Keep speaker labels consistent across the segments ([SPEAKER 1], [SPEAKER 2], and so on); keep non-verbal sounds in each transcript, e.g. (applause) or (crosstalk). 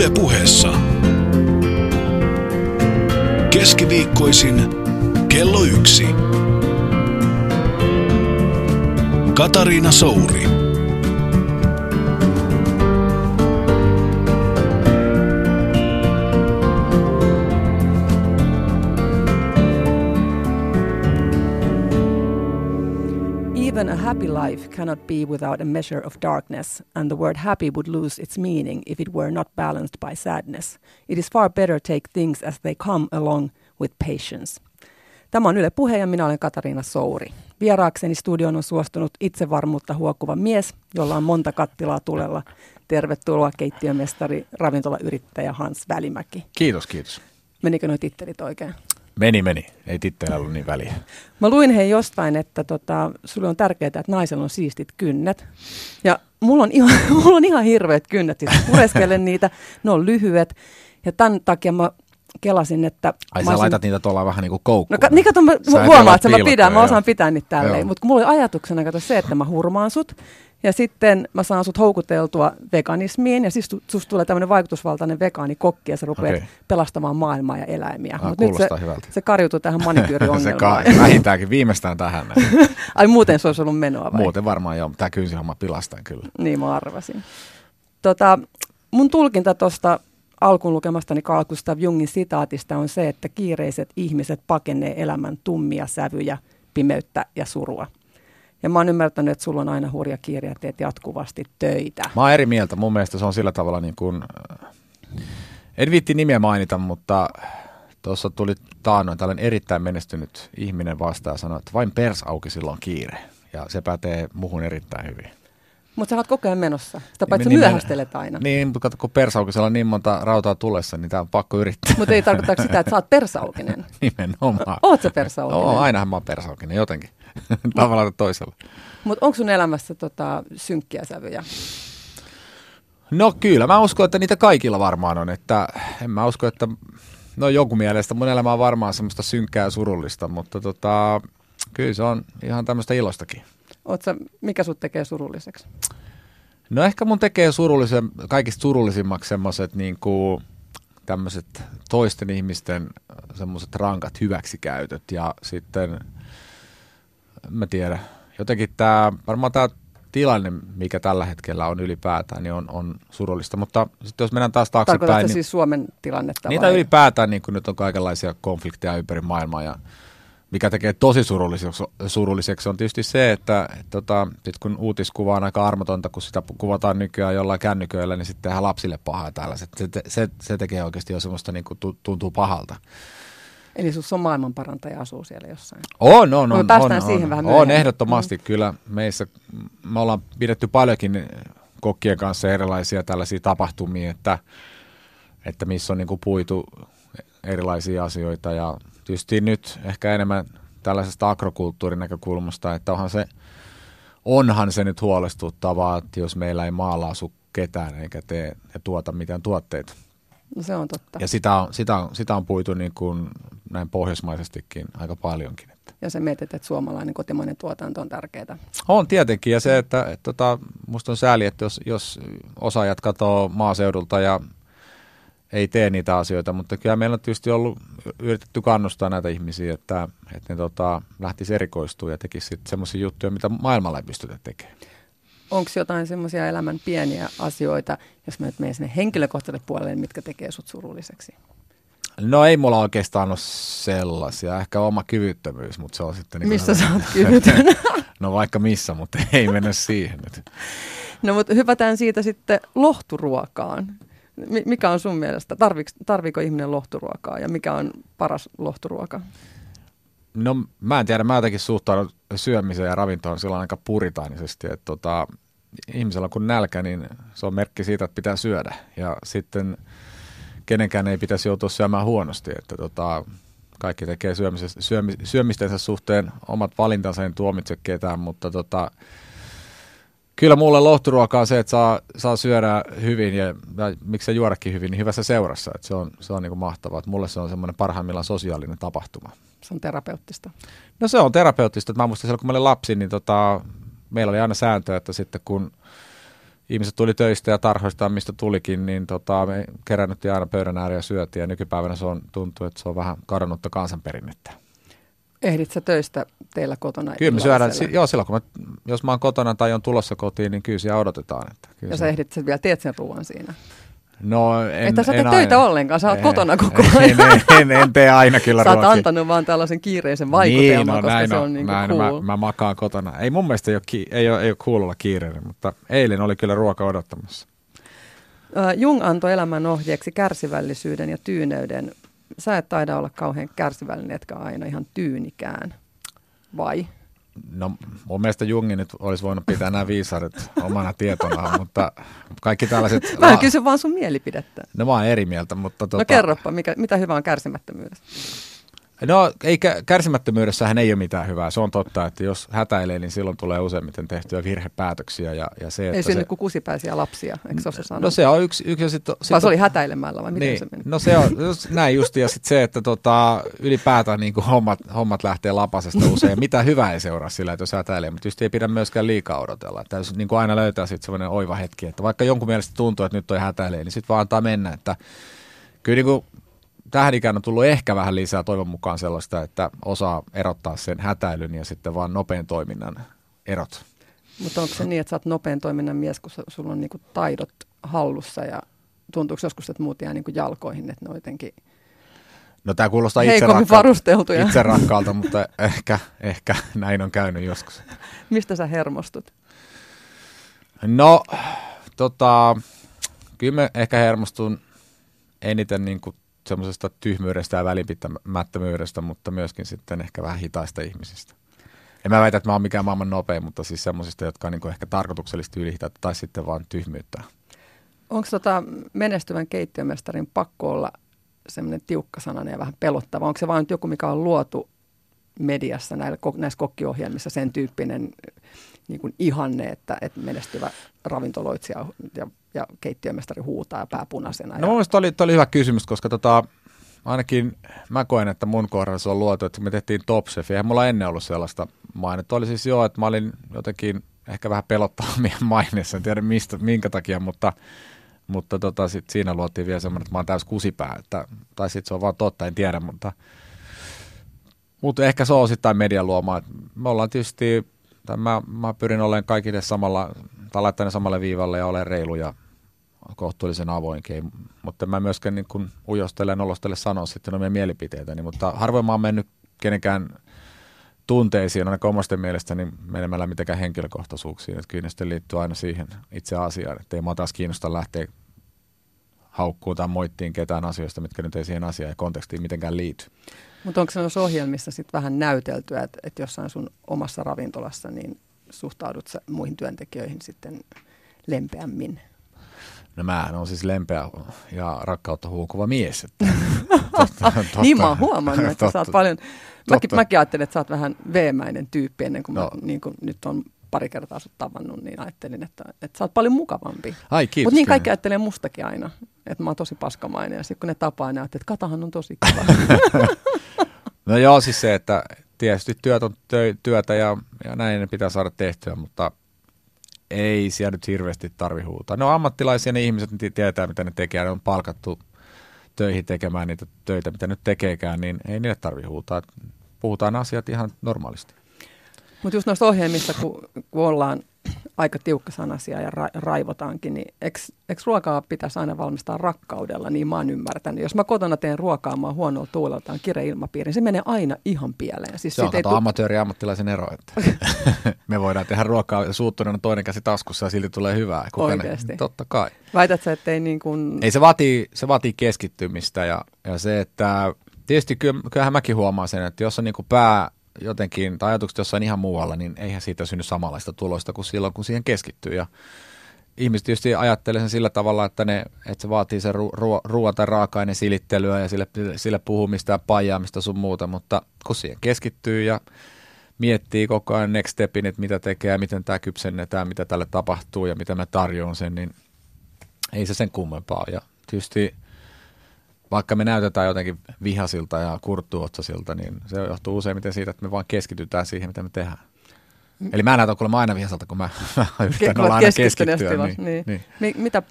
[SPEAKER 1] Yle puheessa. Keskiviikkoisin kello yksi. Katariina Souri.
[SPEAKER 2] Happy life cannot be without a measure of darkness, and the word happy would lose its meaning if it were not balanced by sadness. It is far better take things as they come along with patience. Tämä on Yle Puhe ja minä olen Katariina Souri. Vieraakseni studion on suostunut itsevarmuutta huokkuva mies, jolla on monta kattilaa tulella. Tervetuloa keittiömestari, ravintolayrittäjä Hans Välimäki.
[SPEAKER 3] Kiitos, kiitos.
[SPEAKER 2] Menikö nuo tittelit oikein?
[SPEAKER 3] Meni, meni. Ei titteillä ollut niin väliä.
[SPEAKER 2] Mä luin hei jostain, että tota, sulle on tärkeää, että naisella on siistit kynnet. Ja mulla on ihan, (laughs) mulla on ihan hirveät kynnet, siis pureskelen niitä, ne on lyhyet. Ja tämän takia mä kelasin, että...
[SPEAKER 3] Ai sä
[SPEAKER 2] olisin-
[SPEAKER 3] laitat niitä tuolla vähän niin kuin koukkuun.
[SPEAKER 2] No ka- niin kato, mä huomaan, että mä pidän, mä osaan pitää niitä tälleen. Mutta kun mulla oli ajatuksena kato se, että mä hurmaan sut, ja sitten mä saan sut houkuteltua veganismiin, ja siis tu- susta tulee tämmöinen vaikutusvaltainen vegaanikokki, ja sä rupeat
[SPEAKER 3] Okei.
[SPEAKER 2] pelastamaan maailmaa ja eläimiä.
[SPEAKER 3] Ah,
[SPEAKER 2] Mut nyt se,
[SPEAKER 3] hyvältä.
[SPEAKER 2] se karjutuu tähän (laughs)
[SPEAKER 3] se
[SPEAKER 2] manikyyriongelmaan.
[SPEAKER 3] ka- vähintäänkin viimeistään tähän. (laughs)
[SPEAKER 2] Ai muuten se olisi ollut menoa vai?
[SPEAKER 3] Muuten varmaan joo, tämä kynsihomma pilastaa kyllä.
[SPEAKER 2] Niin mä arvasin. Tota, mun tulkinta tuosta alkuun lukemastani Carl Gustav Jungin sitaatista on se, että kiireiset ihmiset pakenee elämän tummia sävyjä, pimeyttä ja surua. Ja mä oon ymmärtänyt, että sulla on aina hurja kiire ja teet jatkuvasti töitä.
[SPEAKER 3] Mä oon eri mieltä. Mun mielestä se on sillä tavalla niin kuin... En viitti nimeä mainita, mutta tuossa tuli taannoin tällainen erittäin menestynyt ihminen vastaan ja sanoi, että vain pers auki silloin kiire. Ja se pätee muhun erittäin hyvin.
[SPEAKER 2] Mutta sä oot koko ajan menossa. Sitä paitsi
[SPEAKER 3] Nimen-
[SPEAKER 2] myöhästelet aina.
[SPEAKER 3] Niin, mutta kato, kun persaukisella on niin monta rautaa tulessa, niin tää on pakko yrittää
[SPEAKER 2] Mutta ei tarkoita sitä, että sä oot persaukinen. (laughs)
[SPEAKER 3] nimenomaan.
[SPEAKER 2] Oot sä persaukinen?
[SPEAKER 3] Oo, ainahan mä oon persaukinen jotenkin. Tavallaan tai toisella.
[SPEAKER 2] Mutta onko sun elämässä tota, synkkiä sävyjä?
[SPEAKER 3] No kyllä, mä uskon, että niitä kaikilla varmaan on. Että en mä usko, että no joku mielestä mun elämä on varmaan semmoista synkkää ja surullista, mutta tota, kyllä se on ihan tämmöistä ilostakin.
[SPEAKER 2] Sä, mikä sut tekee surulliseksi?
[SPEAKER 3] No ehkä mun tekee surullisen, kaikista surullisimmaksi semmoiset niin kuin tämmöiset toisten ihmisten semmoiset rankat hyväksikäytöt ja sitten, en mä tiedä, jotenkin tämä, varmaan tämä tilanne, mikä tällä hetkellä on ylipäätään, niin on, on surullista. Mutta sitten jos mennään taas taaksepäin,
[SPEAKER 2] Tarkoitatko
[SPEAKER 3] niin
[SPEAKER 2] siis Suomen tilannetta
[SPEAKER 3] niitä
[SPEAKER 2] vai?
[SPEAKER 3] ylipäätään niin kun nyt on kaikenlaisia konflikteja ympäri maailmaa ja mikä tekee tosi surulliseksi, surulliseksi on tietysti se, että et, tota, sit kun uutiskuva on aika armotonta, kun sitä kuvataan nykyään jollain kännyköillä, niin sitten tehdään lapsille pahaa tällaiset. Se, se, se tekee oikeasti jo semmoista niin kuin tuntuu pahalta.
[SPEAKER 2] Eli sus on maailmanparantaja asuu siellä jossain.
[SPEAKER 3] On, on,
[SPEAKER 2] Me
[SPEAKER 3] on.
[SPEAKER 2] päästään
[SPEAKER 3] on,
[SPEAKER 2] siihen
[SPEAKER 3] on,
[SPEAKER 2] vähän
[SPEAKER 3] On
[SPEAKER 2] myöhemmin.
[SPEAKER 3] ehdottomasti kyllä. Meissä, me ollaan pidetty paljonkin kokkien kanssa erilaisia tällaisia tapahtumia, että, että missä on niin kuin puitu erilaisia asioita ja tietysti nyt ehkä enemmän tällaisesta agrokulttuurin näkökulmasta, että onhan se, onhan se nyt huolestuttavaa, että jos meillä ei maalla asu ketään eikä tee ja tuota mitään tuotteita.
[SPEAKER 2] No se on totta.
[SPEAKER 3] Ja sitä on, sitä on, sitä on puitu niin kuin näin pohjoismaisestikin aika paljonkin. Että.
[SPEAKER 2] Ja sä mietit, että suomalainen kotimainen tuotanto on tärkeää.
[SPEAKER 3] On tietenkin, ja se, että et, tota, musta on sääli, että jos, jos osaajat katoo maaseudulta ja ei tee niitä asioita, mutta kyllä meillä on tietysti ollut yritetty kannustaa näitä ihmisiä, että, että ne tota, lähtisi erikoistumaan ja tekisi semmoisia juttuja, mitä maailmalla ei pystytä tekemään.
[SPEAKER 2] Onko jotain semmoisia elämän pieniä asioita, jos mä nyt menen sinne henkilökohtaiselle puolelle, mitkä tekee sut surulliseksi?
[SPEAKER 3] No ei mulla oikeastaan ole sellaisia, ehkä oma kyvyttömyys, mutta se on sitten... Niin
[SPEAKER 2] Missä sä oot kyvytön? (laughs)
[SPEAKER 3] No vaikka missä, mutta ei mennä siihen nyt.
[SPEAKER 2] no mutta hypätään siitä sitten lohturuokaan. Mi- mikä on sun mielestä? Tarviiko ihminen lohturuokaa ja mikä on paras lohturuoka?
[SPEAKER 3] No mä en tiedä, mä jotenkin suhtaudun syömiseen ja ravintoon sillä aika puritaanisesti, että tota, ihmisellä kun nälkä, niin se on merkki siitä, että pitää syödä. Ja sitten kenenkään ei pitäisi joutua syömään huonosti, että tota, kaikki tekee syömisestä, syömi, syömistensä suhteen omat valintansa, en tuomitse ketään, mutta tota, kyllä mulle lohturuoka on se, että saa, saa syödä hyvin ja, ja miksei juodakin hyvin, niin hyvässä seurassa. Että se on, se on niin kuin mahtavaa. Että mulle se on semmoinen parhaimmillaan sosiaalinen tapahtuma.
[SPEAKER 2] Se on terapeuttista.
[SPEAKER 3] No se on terapeuttista. Että mä muistan silloin, kun mä olin lapsi, niin tota, meillä oli aina sääntö, että sitten kun ihmiset tuli töistä ja tarhoista, mistä tulikin, niin tota, me kerännyttiin aina pöydän ääreen ja syötiin ja nykypäivänä se on, tuntuu, että se on vähän kadonnutta kansanperinnettä.
[SPEAKER 2] Ehdit sä töistä teillä kotona?
[SPEAKER 3] Kyllä me syödään, joo silloin kun mä, jos mä oon kotona tai on tulossa kotiin, niin kyllä siellä odotetaan. Että kyllä
[SPEAKER 2] ja sä ehdit sä vielä teet sen ruoan siinä? No en, Että sä teet töitä ollenkaan, sä oot en, kotona koko (laughs)
[SPEAKER 3] ajan. En, en, en tee aina kyllä
[SPEAKER 2] Sä oot antanut vaan tällaisen kiireisen vaikutelman, niin, no, koska näin, se on niin
[SPEAKER 3] mä,
[SPEAKER 2] cool.
[SPEAKER 3] mä, mä, makaan kotona. Ei mun mielestä ei ole, ki, ei ole, ei ole cool olla kiireinen, mutta eilen oli kyllä ruoka odottamassa.
[SPEAKER 2] Jung antoi elämän ohjeeksi kärsivällisyyden ja tyyneyden. Sä et taida olla kauhean kärsivällinen, etkä aina ihan tyynikään, vai?
[SPEAKER 3] No mun mielestä Jungi nyt olisi voinut pitää nämä viisarit omana tietonaan, mutta kaikki tällaiset...
[SPEAKER 2] Mä la- kysyn vaan sun mielipidettä.
[SPEAKER 3] No mä oon eri mieltä, mutta...
[SPEAKER 2] Tota... No kerropa, mikä, mitä hyvää on kärsimättömyydessä?
[SPEAKER 3] No ei, kärsimättömyydessähän ei ole mitään hyvää. Se on totta, että jos hätäilee, niin silloin tulee useimmiten tehtyä virhepäätöksiä. Ja, ja se,
[SPEAKER 2] ei synny
[SPEAKER 3] se...
[SPEAKER 2] kuin kusipäisiä lapsia, eikö se sanonut?
[SPEAKER 3] No se on yksi. yksi ja sit,
[SPEAKER 2] sit, vai se oli hätäilemällä vai miten
[SPEAKER 3] niin,
[SPEAKER 2] se meni?
[SPEAKER 3] No se on näin justi ja sitten se, että tota, ylipäätään niin kuin hommat, hommat lähtee lapasesta usein. Mitä hyvää ei seuraa sillä, että jos hätäilee, mutta just ei pidä myöskään liikaa odotella. Täytyy niin kuin aina löytää sitten semmoinen oiva hetki, että vaikka jonkun mielestä tuntuu, että nyt toi hätäilee, niin sitten vaan antaa mennä, että kyllä niin kuin tähän ikään on tullut ehkä vähän lisää toivon mukaan sellaista, että osaa erottaa sen hätäilyn ja sitten vaan nopean toiminnan erot.
[SPEAKER 2] Mutta onko se niin, että sä oot nopean toiminnan mies, kun sulla on niinku taidot hallussa ja tuntuuko joskus, että muut jää niinku jalkoihin, että ne on jotenkin
[SPEAKER 3] No tämä kuulostaa itse, rakka- itse rakkaalta, mutta ehkä, ehkä näin on käynyt joskus. (laughs)
[SPEAKER 2] Mistä sä hermostut?
[SPEAKER 3] No, tota, kyllä mä ehkä hermostun eniten niin kuin semmoisesta tyhmyydestä ja välinpitämättömyydestä, mutta myöskin sitten ehkä vähän hitaista ihmisistä. En mä väitä, että mä oon mikään maailman nopein, mutta siis semmoisista, jotka on niin ehkä tarkoituksellisesti ylihitä tai sitten vaan tyhmyyttä.
[SPEAKER 2] Onko tota menestyvän keittiömestarin pakko olla semmoinen tiukkasanainen ja vähän pelottava? Onko se vain joku, mikä on luotu mediassa näillä, näissä kokkiohjelmissa sen tyyppinen niin kuin ihanne, että, että menestyvä ravintoloitsija ja, ja keittiömestari huutaa pääpunaisena.
[SPEAKER 3] No mun oli, oli hyvä kysymys, koska tota, ainakin mä koen, että mun kohdalla se on luotu, että me tehtiin Top Chef, eihän mulla ennen ollut sellaista mainetta. Oli siis joo, että mä olin jotenkin ehkä vähän pelottavammin (laughs) maineessa, en tiedä mistä, minkä takia, mutta, mutta tota, sit siinä luotiin vielä semmoinen, että mä oon täys kusipää, että, tai sitten se on vaan totta, en tiedä, mutta, mutta ehkä se on osittain median luoma. Me ollaan tietysti mä, mä pyrin olemaan kaikille samalla, tai laittaen samalle viivalle ja olen reilu ja kohtuullisen avoinkin, mutta mä myöskään niin kuin ujostele ja nolostele sanoa sitten omia mielipiteitäni, mutta harvoin mä oon mennyt kenenkään tunteisiin, ainakaan omasta mielestäni menemällä mitenkään henkilökohtaisuuksiin, että kyllä ne liittyy aina siihen itse asiaan, että ei mä taas kiinnosta lähteä haukkuun tai moittiin ketään asioista, mitkä nyt ei siihen asiaan ja kontekstiin mitenkään liity.
[SPEAKER 2] Mutta onko se noissa ohjelmissa sitten vähän näyteltyä, että, että jossain sun omassa ravintolassa niin suhtaudut sä muihin työntekijöihin sitten lempeämmin?
[SPEAKER 3] No mä on siis lempeä ja rakkautta huokuva mies. Että, (laughs)
[SPEAKER 2] totta, totta, (laughs) niin mä oon huomannut, että totta, sä oot paljon, mäkin, mäkin ajattelen, että sä oot vähän veemäinen tyyppi ennen kuin no. mä niin kuin nyt on pari kertaa sut tavannut, niin ajattelin, että, että sä oot paljon mukavampi.
[SPEAKER 3] Ai kiitos.
[SPEAKER 2] Mutta niin kaikki ajattelee mustakin aina, että mä oon tosi paskamainen ja sitten kun ne tapaa, ne että Katahan on tosi (laughs) kiva.
[SPEAKER 3] No joo, siis se, että tietysti työt on työtä ja, ja näin ne pitää saada tehtyä, mutta ei siellä nyt hirveästi tarvi huutaa. Ne on ammattilaisia, ne ihmiset ne tietää, mitä ne tekee, ne on palkattu töihin tekemään niitä töitä, mitä nyt tekeekään, niin ei niille tarvi huutaa. Puhutaan asiat ihan normaalisti.
[SPEAKER 2] Mutta just noista ohjelmissa, kun, kun ollaan aika tiukkasanaisia ja ra- raivotaankin, niin eikö ruokaa pitäisi aina valmistaa rakkaudella, niin mä oon ymmärtänyt. Jos mä kotona teen ruokaa, mä oon huonolla tuuleltaan kireä ilmapiiri, niin se menee aina ihan pieleen.
[SPEAKER 3] Siis se on kato tu- amatööri ammattilaisen ero, että (laughs) me voidaan tehdä ruokaa suuttuneena toinen käsi taskussa ja silti tulee hyvää. Kuka? Ne? Totta kai.
[SPEAKER 2] Väität sä, ettei niin kuin...
[SPEAKER 3] Ei, se vaatii, se vaatii keskittymistä ja, ja se, että tietysti kyllähän mäkin huomaan sen, että jos on niin kuin pää jotenkin, tai ajatukset jossain ihan muualla, niin eihän siitä synny samanlaista tulosta kuin silloin, kun siihen keskittyy. Ja ihmiset tietysti ajattelee sen sillä tavalla, että, ne, että se vaatii sen ruo- ruoan tai raaka-aineen silittelyä ja sille, sille puhumista ja pajaamista sun muuta, mutta kun siihen keskittyy ja miettii koko ajan next stepin, että mitä tekee miten tämä kypsennetään, mitä tälle tapahtuu ja mitä mä tarjoan sen, niin ei se sen kummempaa. Ja tietysti vaikka me näytetään jotenkin vihasilta ja kurttuotsasilta, niin se johtuu useimmiten siitä, että me vaan keskitytään siihen, mitä me tehdään. Eli mä näytän kuulemma aina viesalta, kun mä, mä (laughs) yritän
[SPEAKER 2] Ke-
[SPEAKER 3] olla aina keskittyä. Niin,
[SPEAKER 2] niin.
[SPEAKER 3] niin.
[SPEAKER 2] Mi- mitä,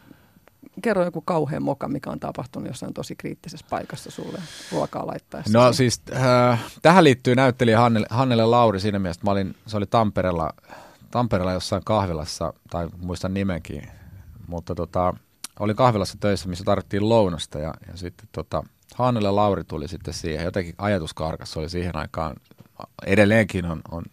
[SPEAKER 2] kerro joku kauhean moka, mikä on tapahtunut jossain tosi kriittisessä paikassa sulle ruokaa laittaessa.
[SPEAKER 3] No siis äh, tähän liittyy näyttelijä Hannele, Hannele Lauri siinä mielessä, että mä olin, se oli Tampereella, Tampereella jossain kahvilassa, tai muistan nimenkin, mutta tota, olin kahvilassa töissä, missä tarvittiin lounasta ja, ja sitten tota, Hannele Lauri tuli sitten siihen, jotenkin ajatuskarkas, oli siihen aikaan, edelleenkin on, on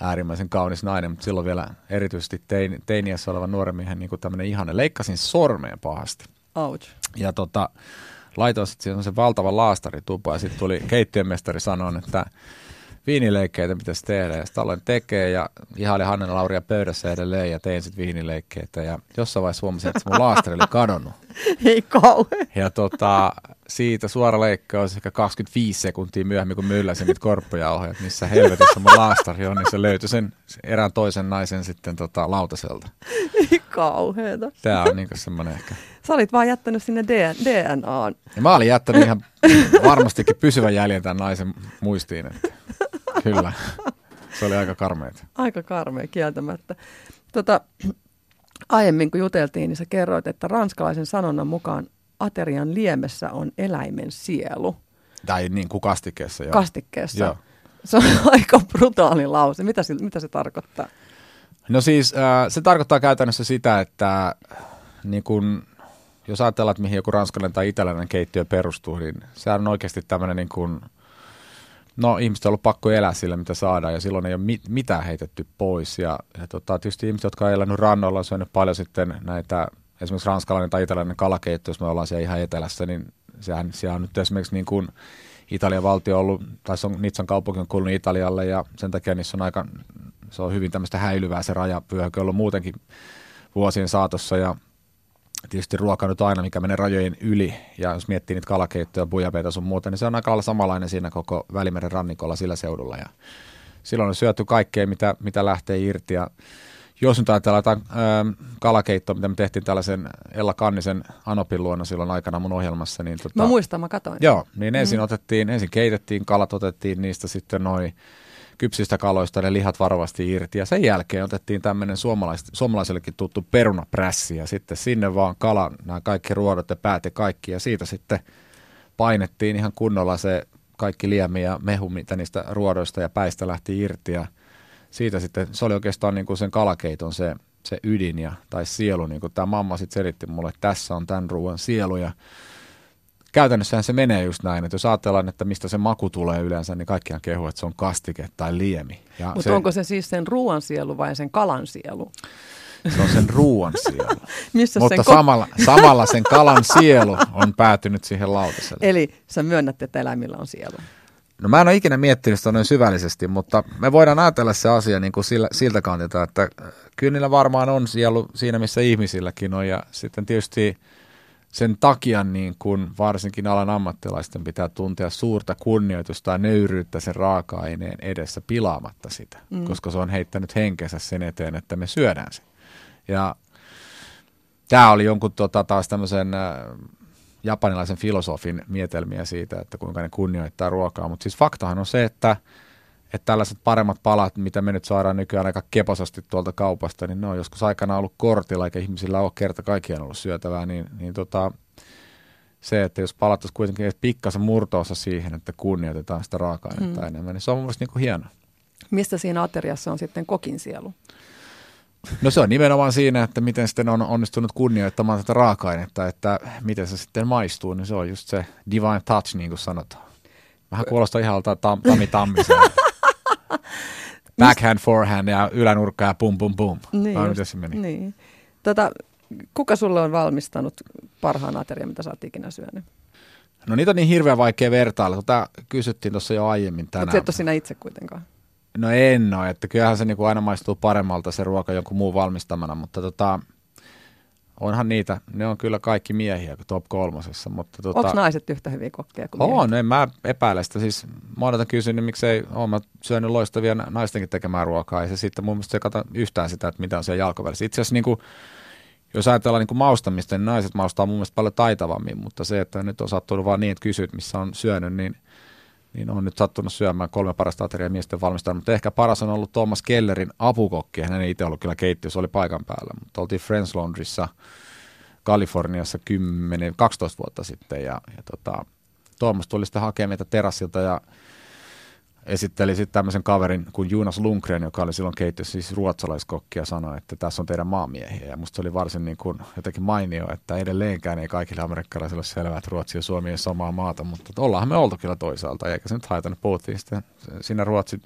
[SPEAKER 3] äärimmäisen kaunis nainen, mutta silloin vielä erityisesti tein, teiniässä oleva nuoren miehen niin tämmöinen ihane. Leikkasin sormeen pahasti.
[SPEAKER 2] Ouch.
[SPEAKER 3] Ja tota, laitoin sitten se valtava laastaritupa ja sitten tuli keittiönmestari sanoa, että viinileikkeitä pitäisi tehdä. Ja sitten aloin tekee ja ihaili Hannela Lauria pöydässä edelleen ja tein sitten viinileikkeitä. Ja jossain vaiheessa huomasin, että se mun laastari oli kadonnut. (laughs)
[SPEAKER 2] Ei kauhean.
[SPEAKER 3] Ja tota, siitä suora leikkaus ehkä 25 sekuntia myöhemmin, kun mylläsin niitä korppujauhoja, että missä helvetissä mun laastari on, niin se löytyi sen erään toisen naisen sitten tota, lautaselta.
[SPEAKER 2] Ei kauheeta.
[SPEAKER 3] Tämä on niinku semmoinen ehkä.
[SPEAKER 2] Sä olit vaan jättänyt sinne DNAn.
[SPEAKER 3] Ja mä olin jättänyt ihan varmastikin pysyvän jäljen tämän naisen muistiin, että kyllä, se oli aika karmeita.
[SPEAKER 2] Aika karmea kieltämättä. Tota, aiemmin kun juteltiin, niin sä kerroit, että ranskalaisen sanonnan mukaan aterian liemessä on eläimen sielu
[SPEAKER 3] Tai niin kuin kastikkeessa. Joo.
[SPEAKER 2] kastikkeessa.
[SPEAKER 3] Joo.
[SPEAKER 2] Se on (laughs) aika brutaali lause. Mitä, se- mitä se tarkoittaa?
[SPEAKER 3] No siis äh, se tarkoittaa käytännössä sitä, että niin kun, jos ajatellaan, että mihin joku ranskalainen tai italialainen keittiö perustuu, niin sehän on oikeasti tämmöinen niin kuin, no ihmiset on ollut pakko elää sillä, mitä saadaan, ja silloin ei ole mit, mitään heitetty pois. Ja, ja tota, tietysti ihmiset, jotka on elänyt rannoilla, on syönyt paljon sitten näitä, esimerkiksi ranskalainen tai italialainen kalakeitto, jos me ollaan siellä ihan etelässä, niin sehän, siellä on nyt esimerkiksi niin kuin Italian valtio on ollut, tai on Nitsan kaupunki on kuulunut Italialle, ja sen takia niissä on aika, se on hyvin tämmöistä häilyvää se rajavyöhyke ollut muutenkin vuosien saatossa, ja tietysti ruoka nyt aina, mikä menee rajojen yli, ja jos miettii niitä kalakeittoja, bujabeita sun muuta, niin se on aika samanlainen siinä koko Välimeren rannikolla sillä seudulla, ja silloin on syöty kaikkea, mitä, mitä lähtee irti, ja jos nyt ajatellaan jotain ö, kalakeittoa, mitä me tehtiin tällaisen Ella Kannisen Anopin luona silloin aikana mun ohjelmassa, niin tota,
[SPEAKER 2] Mä muistan, mä katoin.
[SPEAKER 3] Joo, niin ensin mm. otettiin, ensin keitettiin kalat, otettiin niistä sitten noin kypsistä kaloista ne lihat varovasti irti. Ja sen jälkeen otettiin tämmöinen suomalais, suomalaisellekin tuttu perunaprässi. Ja sitten sinne vaan kala, nämä kaikki ruodot ja päät ja kaikki. Ja siitä sitten painettiin ihan kunnolla se kaikki liemi ja mehu, mitä niistä ruodoista ja päistä lähti irti. Ja siitä sitten, se oli oikeastaan niin kuin sen kalakeiton se, se ydin ja, tai sielu, niin kuin tämä mamma sitten selitti mulle, että tässä on tämän ruoan sielu. Ja käytännössähän se menee just näin, että jos ajatellaan, että mistä se maku tulee yleensä, niin kaikkihan kehuu, että se on kastike tai liemi.
[SPEAKER 2] Mutta
[SPEAKER 3] se,
[SPEAKER 2] onko se siis sen ruoan sielu vai sen kalan sielu?
[SPEAKER 3] se on sen ruoan sielu. (laughs)
[SPEAKER 2] Missä
[SPEAKER 3] Mutta
[SPEAKER 2] sen ko-
[SPEAKER 3] samalla, samalla sen kalan sielu on päätynyt siihen lautaselle.
[SPEAKER 2] Eli sä myönnät, että eläimillä on sielu.
[SPEAKER 3] No mä en ole ikinä miettinyt sitä noin syvällisesti, mutta me voidaan ajatella se asia niin kuin sillä, siltä kantilta, että kyllä niillä varmaan on sielu siinä, missä ihmisilläkin on. Ja sitten tietysti sen takia niin kuin varsinkin alan ammattilaisten pitää tuntea suurta kunnioitusta ja nöyryyttä sen raaka-aineen edessä pilaamatta sitä, mm. koska se on heittänyt henkensä sen eteen, että me syödään se. Ja tämä oli jonkun tota, taas tämmöisen äh, japanilaisen filosofin mietelmiä siitä, että kuinka ne kunnioittaa ruokaa. Mutta siis faktahan on se, että, että tällaiset paremmat palat, mitä me nyt saadaan nykyään aika keposasti tuolta kaupasta, niin ne on joskus aikana ollut kortilla, eikä ihmisillä ole kerta kaikkiaan ollut syötävää, niin, niin tota, se, että jos palattaisiin kuitenkin edes pikkasen murtoossa siihen, että kunnioitetaan sitä raaka-ainetta mm. enemmän, niin se on mun mielestä niin hienoa.
[SPEAKER 2] Mistä siinä ateriassa on sitten kokin sielu?
[SPEAKER 3] No se on nimenomaan siinä, että miten sitten on onnistunut kunnioittamaan tätä raaka-ainetta, että miten se sitten maistuu, niin se on just se divine touch, niin kuin sanotaan. Vähän kuulostaa ihan tam, Tami Tammiselta. (laughs) (laughs) Backhand, forehand ja ylänurkka ja pum pum pum.
[SPEAKER 2] Niin,
[SPEAKER 3] Vai
[SPEAKER 2] just,
[SPEAKER 3] miten se meni?
[SPEAKER 2] niin. Tota, kuka sulle on valmistanut parhaan aterian, mitä sä oot ikinä syönyt?
[SPEAKER 3] No niitä on niin hirveän vaikea vertailla. Tota kysyttiin tuossa jo aiemmin
[SPEAKER 2] Mutta
[SPEAKER 3] tänään.
[SPEAKER 2] sä et ole sinä itse kuitenkaan.
[SPEAKER 3] No en ole, että kyllähän se niinku aina maistuu paremmalta se ruoka jonkun muun valmistamana, mutta tota, onhan niitä, ne on kyllä kaikki miehiä top kolmosessa. Mutta tota,
[SPEAKER 2] Onko naiset yhtä hyviä kokkeja kuin
[SPEAKER 3] On, en mä epäile sitä. Siis monelta kysyn, niin miksei oon mä syönyt loistavia naistenkin tekemään ruokaa. Ja se sitten mun mielestä se kata yhtään sitä, että mitä on siellä jalkovälissä. Itse asiassa niin kuin, jos ajatellaan niin kuin maustamista, niin naiset maustaa mun mielestä paljon taitavammin, mutta se, että nyt on sattunut vaan niin, että kysyt, missä on syönyt, niin niin on nyt sattunut syömään kolme parasta ateriaa miesten valmistaa, mutta ehkä paras on ollut Thomas Kellerin apukokki. Hän ei itse ollut kyllä keittiössä, oli paikan päällä, mutta oltiin Friends Laundryssa Kaliforniassa 10-12 vuotta sitten ja, ja tota, Tuomas tuli sitten hakemaan meitä terassilta ja esitteli sitten tämmöisen kaverin kuin Jonas Lundgren, joka oli silloin keittiössä siis ruotsalaiskokki ja sanoi, että tässä on teidän maamiehiä. Ja musta se oli varsin niin kuin jotenkin mainio, että edelleenkään ei kaikille amerikkalaisille ole selvää, että Ruotsi ja Suomi ei samaa maata, mutta ollaanhan me oltu kyllä toisaalta, eikä se nyt haitannut. Puhuttiin sitten siinä Ruotsi,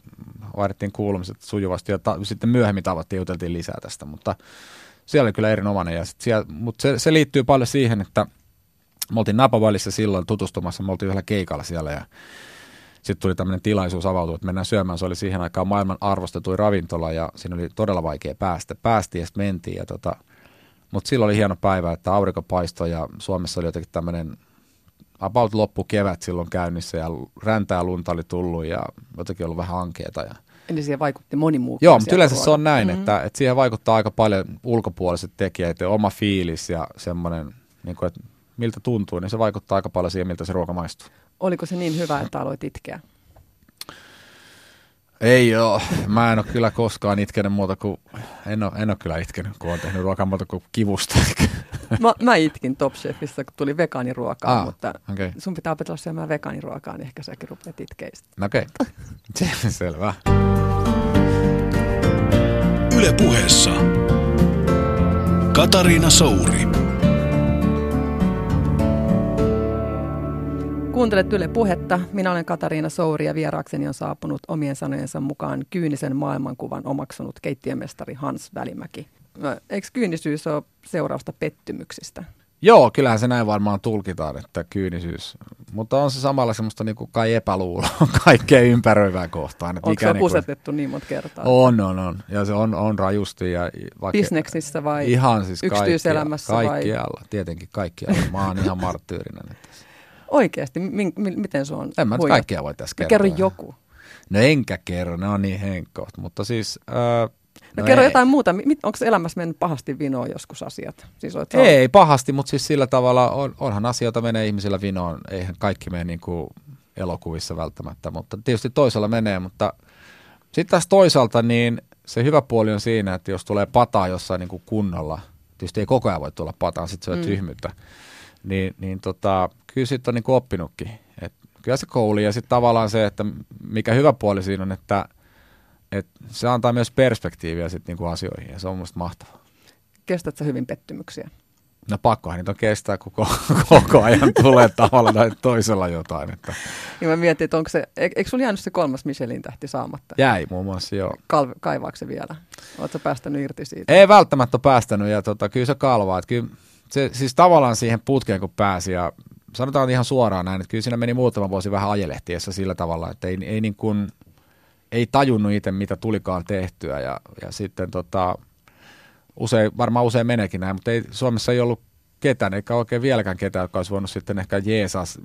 [SPEAKER 3] vaihdettiin kuulumiset sujuvasti ja ta- sitten myöhemmin tavattiin juteltiin lisää tästä, mutta siellä oli kyllä erinomainen. Ja sit siellä, mutta se, se, liittyy paljon siihen, että me oltiin Napavallissa silloin tutustumassa, me oltiin yhdellä keikalla siellä ja sitten tuli tämmöinen tilaisuus avautua, että mennään syömään. Se oli siihen aikaan maailman arvostetuin ravintola ja siinä oli todella vaikea päästä. Päästiin ja sitten mentiin. Ja tota, mutta silloin oli hieno päivä, että aurinko paistoi ja Suomessa oli jotenkin tämmöinen about loppu kevät silloin käynnissä ja räntää lunta oli tullut ja jotenkin ollut vähän ankeeta. Ja
[SPEAKER 2] Eli siihen vaikutti moni muu.
[SPEAKER 3] Joo, mutta yleensä se on näin, mm-hmm. että, että siihen vaikuttaa aika paljon ulkopuoliset tekijät ja oma fiilis ja semmoinen, niin kuin, että miltä tuntuu, niin se vaikuttaa aika paljon siihen, miltä se ruoka maistuu.
[SPEAKER 2] Oliko se niin hyvä, että aloit itkeä?
[SPEAKER 3] Ei joo, mä en ole kyllä koskaan itkenyt muuta kuin, en ole, en ole kyllä itkenyt, kun olen tehnyt ruokaa muuta kuin kivusta.
[SPEAKER 2] mä, mä itkin Top Chefissa, kun tuli vegaaniruokaa, ah, mutta okay. sun pitää opetella syömään vegaaniruokaa, niin ehkä säkin rupeat itkeistä.
[SPEAKER 3] Okei, okay. selvä.
[SPEAKER 1] Yle puheessa Katariina Souri.
[SPEAKER 2] Kuuntelet Yle Puhetta. Minä olen Katariina Souri ja vieraakseni on saapunut omien sanojensa mukaan kyynisen maailmankuvan omaksunut keittiömestari Hans Välimäki. Eikö kyynisyys ole seurausta pettymyksistä?
[SPEAKER 3] Joo, kyllähän se näin varmaan tulkitaan, että kyynisyys. Mutta on se samalla semmoista niin kuin kai epäluuloa (laughs) kaikkea ympäröivää kohtaan.
[SPEAKER 2] Että Onko se niinku- pusetettu niin monta kertaa?
[SPEAKER 3] On, on, on. Ja se on, on rajusti. Ja
[SPEAKER 2] vaikka, Bisneksissä vai ihan siis yksityiselämässä?
[SPEAKER 3] Kaikkia, kaikkialla, vai? tietenkin kaikkialla. Mä oon ihan marttyyrinen. Että
[SPEAKER 2] Oikeasti, mi- mi- miten se on?
[SPEAKER 3] En mä nyt kaikkea voi tässä kertoa.
[SPEAKER 2] Kerro joku.
[SPEAKER 3] No enkä kerro, ne on niin henkkoot, mutta siis... Äh,
[SPEAKER 2] No, no kerro ei. jotain muuta. Onko elämässä mennyt pahasti vinoon joskus asiat? Siis
[SPEAKER 3] ei, ei pahasti, mutta siis sillä tavalla on, onhan asioita menee ihmisillä vinoon. Eihän kaikki mene niin kuin elokuvissa välttämättä, mutta tietysti toisella menee. Mutta sitten taas toisaalta niin se hyvä puoli on siinä, että jos tulee pataa jossain niin kuin kunnolla, tietysti ei koko ajan voi tulla pataan, sitten se on mm. tyhmyyttä niin, niin tota, kyllä siitä on niin oppinutkin. Et kyllä se kouli ja sitten tavallaan se, että mikä hyvä puoli siinä on, että et se antaa myös perspektiiviä sit niinku asioihin ja se on musta mahtavaa.
[SPEAKER 2] Kestätkö hyvin pettymyksiä?
[SPEAKER 3] No pakkohan niitä on kestää, kun koko, (laughs) koko ajan tulee tavalla tai toisella jotain. Että.
[SPEAKER 2] Ja mä mietin, että onko se, eikö sulla jäänyt se kolmas Michelin tähti saamatta?
[SPEAKER 3] Jäi muun muassa, joo.
[SPEAKER 2] Kalv, kaivaako se vielä? Oletko päästänyt irti siitä?
[SPEAKER 3] Ei välttämättä päästänyt ja tota, kyllä se kalvaa. Että kyllä se, siis tavallaan siihen putkeen kun pääsi ja sanotaan ihan suoraan näin, että kyllä siinä meni muutama vuosi vähän ajelehtiessä sillä tavalla, että ei, ei, niin kuin, ei tajunnut itse, mitä tulikaan tehtyä ja, ja sitten tota, usein, varmaan usein meneekin näin, mutta ei, Suomessa ei ollut ketään, eikä oikein vieläkään ketään, joka olisi voinut sitten ehkä jeesas.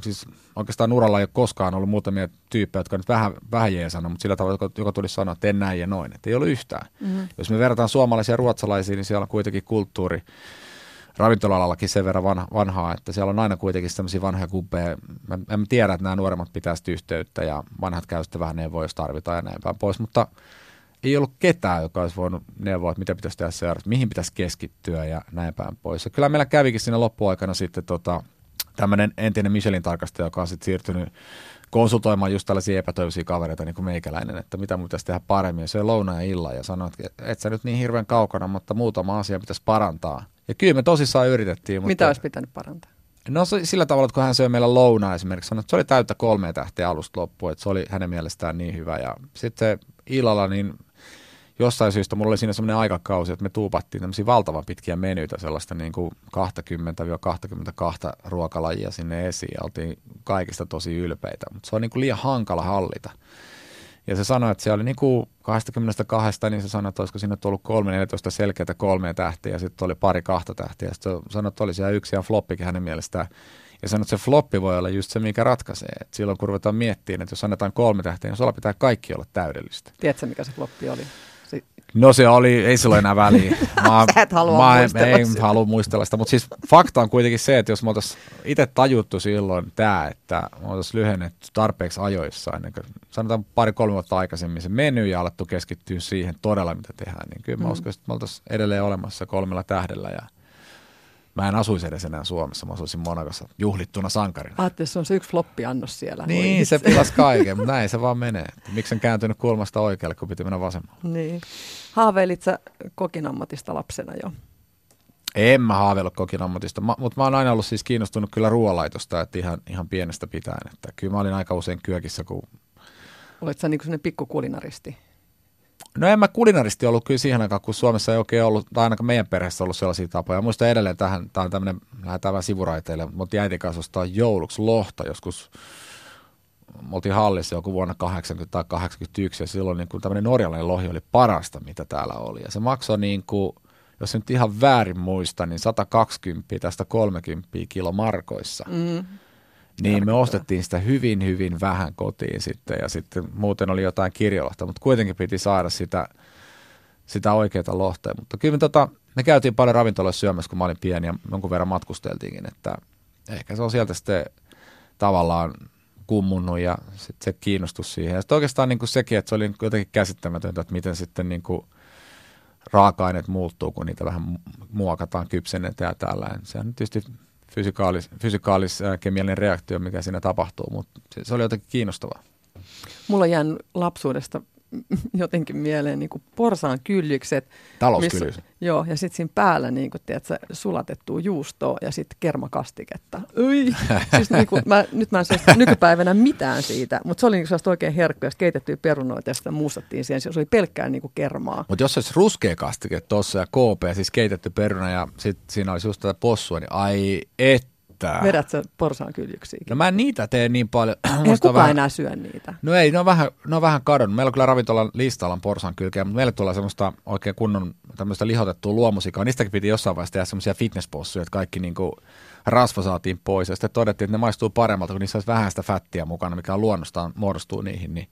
[SPEAKER 3] Siis oikeastaan uralla ei ole koskaan ollut muutamia tyyppejä, jotka nyt vähän, vähän jeesannut, mutta sillä tavalla, joka, joka tulisi sanoa, että en näin ja noin. Että ei ollut yhtään. Mm-hmm. Jos me verrataan suomalaisia ja ruotsalaisia, niin siellä on kuitenkin kulttuuri, ravintolalallakin sen verran vanha, vanhaa, että siellä on aina kuitenkin sellaisia vanhoja kubbeja. Mä, mä tiedän, että nämä nuoremmat pitää yhteyttä ja vanhat käy sitten vähän neuvoa, jos tarvitaan ja näin päin pois, mutta ei ollut ketään, joka olisi voinut neuvoa, että mitä pitäisi tehdä seuraavaksi, mihin pitäisi keskittyä ja näin päin pois. Ja kyllä meillä kävikin siinä loppuaikana sitten tota, tämmöinen entinen Michelin tarkastaja, joka on sitten siirtynyt konsultoimaan just tällaisia epätoivoisia kavereita niin kuin meikäläinen, että mitä mun pitäisi tehdä paremmin. Ja se lounaa ja illa ja sanoi, että et sä nyt niin hirveän kaukana, mutta muutama asia pitäisi parantaa. Ja kyllä me tosissaan yritettiin. Mutta...
[SPEAKER 2] Mitä olisi pitänyt parantaa?
[SPEAKER 3] No sillä tavalla, että kun hän söi meillä lounaa esimerkiksi, sanoi, että se oli täyttä kolme tähteä alusta loppuun, että se oli hänen mielestään niin hyvä. Ja sitten se illalla, niin jossain syystä mulla oli siinä semmoinen aikakausi, että me tuupattiin tämmöisiä valtavan pitkiä menyitä, sellaista niin kuin 20-22 ruokalajia sinne esiin ja oltiin kaikista tosi ylpeitä, mutta se on niin kuin liian hankala hallita. Ja se sanoi, että se oli niin kuin 22, niin se sanoi, että olisiko siinä tullut 3-14 selkeitä kolmea tähtiä ja sitten oli pari kahta tähtiä. Sitten sanoi, että oli siellä yksi ja floppikin hänen mielestään. Ja sanoi, että se floppi voi olla just se, mikä ratkaisee. Et silloin kun ruvetaan miettimään, että jos annetaan kolme tähtiä, niin sulla pitää kaikki olla täydellistä.
[SPEAKER 2] Tiedätkö, mikä se floppi oli?
[SPEAKER 3] No se oli, ei sillä enää väliä.
[SPEAKER 2] Mä, (laughs) Sä et halua
[SPEAKER 3] mä,
[SPEAKER 2] muistella
[SPEAKER 3] ei,
[SPEAKER 2] sitä.
[SPEAKER 3] halua muistella sitä, mutta siis fakta on kuitenkin se, että jos me oltaisiin itse tajuttu silloin tämä, että me oltaisiin lyhennetty tarpeeksi ajoissa, ennen kuin sanotaan pari-kolme vuotta aikaisemmin se meny ja alettu keskittyä siihen todella, mitä tehdään, niin kyllä mä
[SPEAKER 2] Mm.
[SPEAKER 3] uskon, että me oltaisiin edelleen olemassa kolmella tähdellä ja mä en asuisi edes enää Suomessa, mä asuisin Monakossa juhlittuna sankarina.
[SPEAKER 2] Ajattelin, se on se yksi floppiannos siellä.
[SPEAKER 3] Niin,
[SPEAKER 2] Voi
[SPEAKER 3] se pilasi kaiken, mutta (laughs) näin se vaan menee. Miksi en kääntynyt kulmasta oikealle, kun piti mennä vasemmalle?
[SPEAKER 2] Niin. Haaveilit sä kokin ammatista lapsena jo?
[SPEAKER 3] En mä haaveillut kokin ammatista, mä, mutta mä oon aina ollut siis kiinnostunut kyllä ruoanlaitosta, että ihan, ihan pienestä pitäen. Että kyllä mä olin aika usein kyökissä, kun...
[SPEAKER 2] Olet sä sellainen pikkukulinaristi?
[SPEAKER 3] No en mä kulinaristi ollut kyllä siihen aikaan, kun Suomessa ei oikein ollut, tai ainakaan meidän perheessä ollut sellaisia tapoja. Muista edelleen tähän, tämä on tämmöinen, lähdetään vähän sivuraiteille, mutta äitin kanssa ostaa jouluksi lohta joskus me oltiin hallissa joku vuonna 80 tai 81 ja silloin niin tämmöinen norjalainen lohi oli parasta, mitä täällä oli. Ja se maksoi niin kuin, jos nyt ihan väärin muista, niin 120 tästä 30 kilo markoissa.
[SPEAKER 2] Mm.
[SPEAKER 3] Niin me ostettiin sitä hyvin, hyvin vähän kotiin sitten ja sitten muuten oli jotain kirjolohta, mutta kuitenkin piti saada sitä, sitä oikeaa lohta. Mutta kyllä me, tota, me käytiin paljon ravintoloissa syömässä, kun mä olin pieni ja jonkun verran matkusteltiinkin, että ehkä se on sieltä sitten tavallaan kummunnut ja sitten se kiinnostus siihen. Ja sitten oikeastaan niin kuin sekin, että se oli jotenkin käsittämätöntä, että miten sitten niin kuin raaka-aineet muuttuu, kun niitä vähän mu- muokataan, kypsennetään ja tällä. Sehän tietysti fysikaalis, fysikaalis äh, kemiallinen reaktio, mikä siinä tapahtuu, mutta se, se oli jotenkin kiinnostavaa.
[SPEAKER 2] Mulla on jäänyt lapsuudesta (laughs) jotenkin mieleen niin porsaan kyljykset.
[SPEAKER 3] Talouskylyys.
[SPEAKER 2] Joo, ja sitten siinä päällä niin kuin, tiedätkö, sulatettua juustoa ja sitten kermakastiketta. Ui. (laughs) siis niin kuin, mä, nyt mä en saa nykypäivänä mitään siitä, mutta se oli niin sellaista oikein herkkuja, keitettyä perunoita ja sitä muustattiin siihen. Se oli pelkkää niin kuin kermaa.
[SPEAKER 3] Mutta jos olisi ruskea kastike tuossa ja KP, siis keitetty peruna ja sitten siinä olisi just tätä possua, niin ai että.
[SPEAKER 2] Vedät sä porsaan kyljöksiäkin?
[SPEAKER 3] No mä en niitä tee niin paljon. (clears throat) Musta
[SPEAKER 2] kukaan
[SPEAKER 3] vähän-
[SPEAKER 2] enää syö niitä.
[SPEAKER 3] No ei, ne on vähän, ne on vähän kadonnut. Meillä on kyllä ravintolan listalla porsan kylkeä, mutta meille tulee semmoista oikein kunnon tämmöistä lihotettua luomusikaa. Niistäkin piti jossain vaiheessa tehdä semmoisia fitnesspossuja, että kaikki niinku rasva saatiin pois. Ja sitten todettiin, että ne maistuu paremmalta, kun niissä olisi vähän sitä fättiä mukana, mikä on luonnostaan muodostuu niihin. Niin,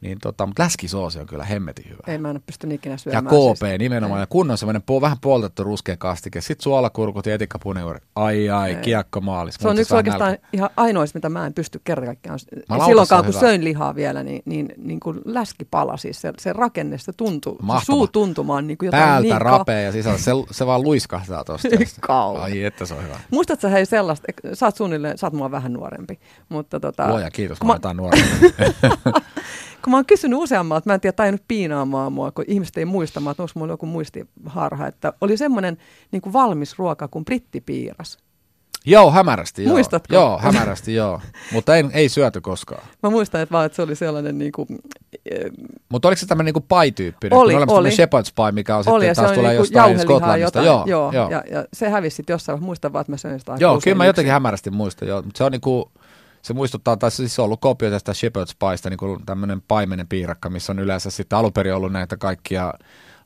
[SPEAKER 3] niin tota, mutta läskisoosi on kyllä hemmetin hyvä.
[SPEAKER 2] Ei mä en ole pystynyt ikinä
[SPEAKER 3] Ja
[SPEAKER 2] syömään.
[SPEAKER 3] KP
[SPEAKER 2] siis.
[SPEAKER 3] nimenomaan,
[SPEAKER 2] Ei.
[SPEAKER 3] ja kunnon semmoinen po, vähän poltettu ruskea kastike. Sitten suolakurkut ja etikkapunejuuri. Ai ai,
[SPEAKER 2] Ei.
[SPEAKER 3] kiekko maalis.
[SPEAKER 2] Se on yksi oikeastaan
[SPEAKER 3] nälkä.
[SPEAKER 2] ihan ainoista, mitä mä en pysty kerran kaikkiaan. Silloinkaan, kun
[SPEAKER 3] hyvä.
[SPEAKER 2] söin lihaa vielä, niin, niin, niin kuin läskipala, siis se, se rakenne, se tuntuu, se suu tuntumaan niin kuin jotain
[SPEAKER 3] Päältä
[SPEAKER 2] niin
[SPEAKER 3] rapea ja sisällä, se, se vaan luiskahtaa tosta. (laughs)
[SPEAKER 2] Kauan.
[SPEAKER 3] Ai että se on hyvä.
[SPEAKER 2] Muistatko sä hei sellaista, sä oot suunnilleen, sä oot mua vähän nuorempi, mutta tota,
[SPEAKER 3] Luoja, kiitos,
[SPEAKER 2] kun
[SPEAKER 3] mä
[SPEAKER 2] mä-
[SPEAKER 3] nuorena. (laughs) (laughs)
[SPEAKER 2] kun mä oon kysynyt useammalta, mä en tiedä, tainnut piinaamaan mua, kun ihmiset ei muista, että onko mulla joku muistiharha, että oli semmoinen niin kuin valmis ruoka kuin brittipiiras.
[SPEAKER 3] joo, hämärästi joo.
[SPEAKER 2] Muistatko?
[SPEAKER 3] Joo, hämärästi joo. (laughs) Mutta ei, ei syöty koskaan.
[SPEAKER 2] Mä muistan, että, vaan, että se oli sellainen niin kuin,
[SPEAKER 3] Mutta oliko se tämmöinen niinku pie-tyyppinen?
[SPEAKER 2] Oli,
[SPEAKER 3] kun
[SPEAKER 2] oli.
[SPEAKER 3] shepherd's pie, mikä on
[SPEAKER 2] oli
[SPEAKER 3] sitten taas tulee
[SPEAKER 2] niinku
[SPEAKER 3] jostain Skotlannista.
[SPEAKER 2] jotain.
[SPEAKER 3] Joo,
[SPEAKER 2] joo,
[SPEAKER 3] joo.
[SPEAKER 2] Ja, ja, se hävisi sitten jossain. Muistan vaan, että mä söin sitä
[SPEAKER 3] Joo, kyllä mä jotenkin hämärästi muistan, joo. Mutta se on niinku, se muistuttaa, tai siis on ollut kopio tästä shepherd's piestä, niin kuin tämmöinen paimenen piirakka, missä on yleensä sitten alun perin ollut näitä kaikkia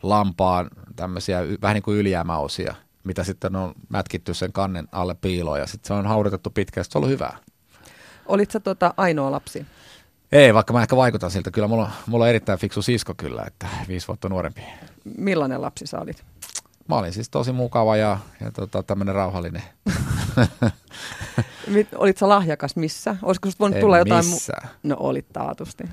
[SPEAKER 3] lampaan tämmöisiä vähän niin kuin ylijäämäosia, mitä sitten on mätkitty sen kannen alle piiloon ja sitten se on haudutettu pitkään, se on ollut hyvää.
[SPEAKER 2] Olit sä tota ainoa lapsi?
[SPEAKER 3] Ei, vaikka mä ehkä vaikutan siltä. Kyllä mulla, mulla on erittäin fiksu sisko kyllä, että viisi vuotta nuorempi.
[SPEAKER 2] Millainen lapsi sä olit?
[SPEAKER 3] Mä olin siis tosi mukava ja, ja tota, tämmöinen rauhallinen. (laughs)
[SPEAKER 2] Mit, olit sä lahjakas missä? Olisiko susta voinut
[SPEAKER 3] En
[SPEAKER 2] tulla jotain...
[SPEAKER 3] missään.
[SPEAKER 2] No olit taatusti.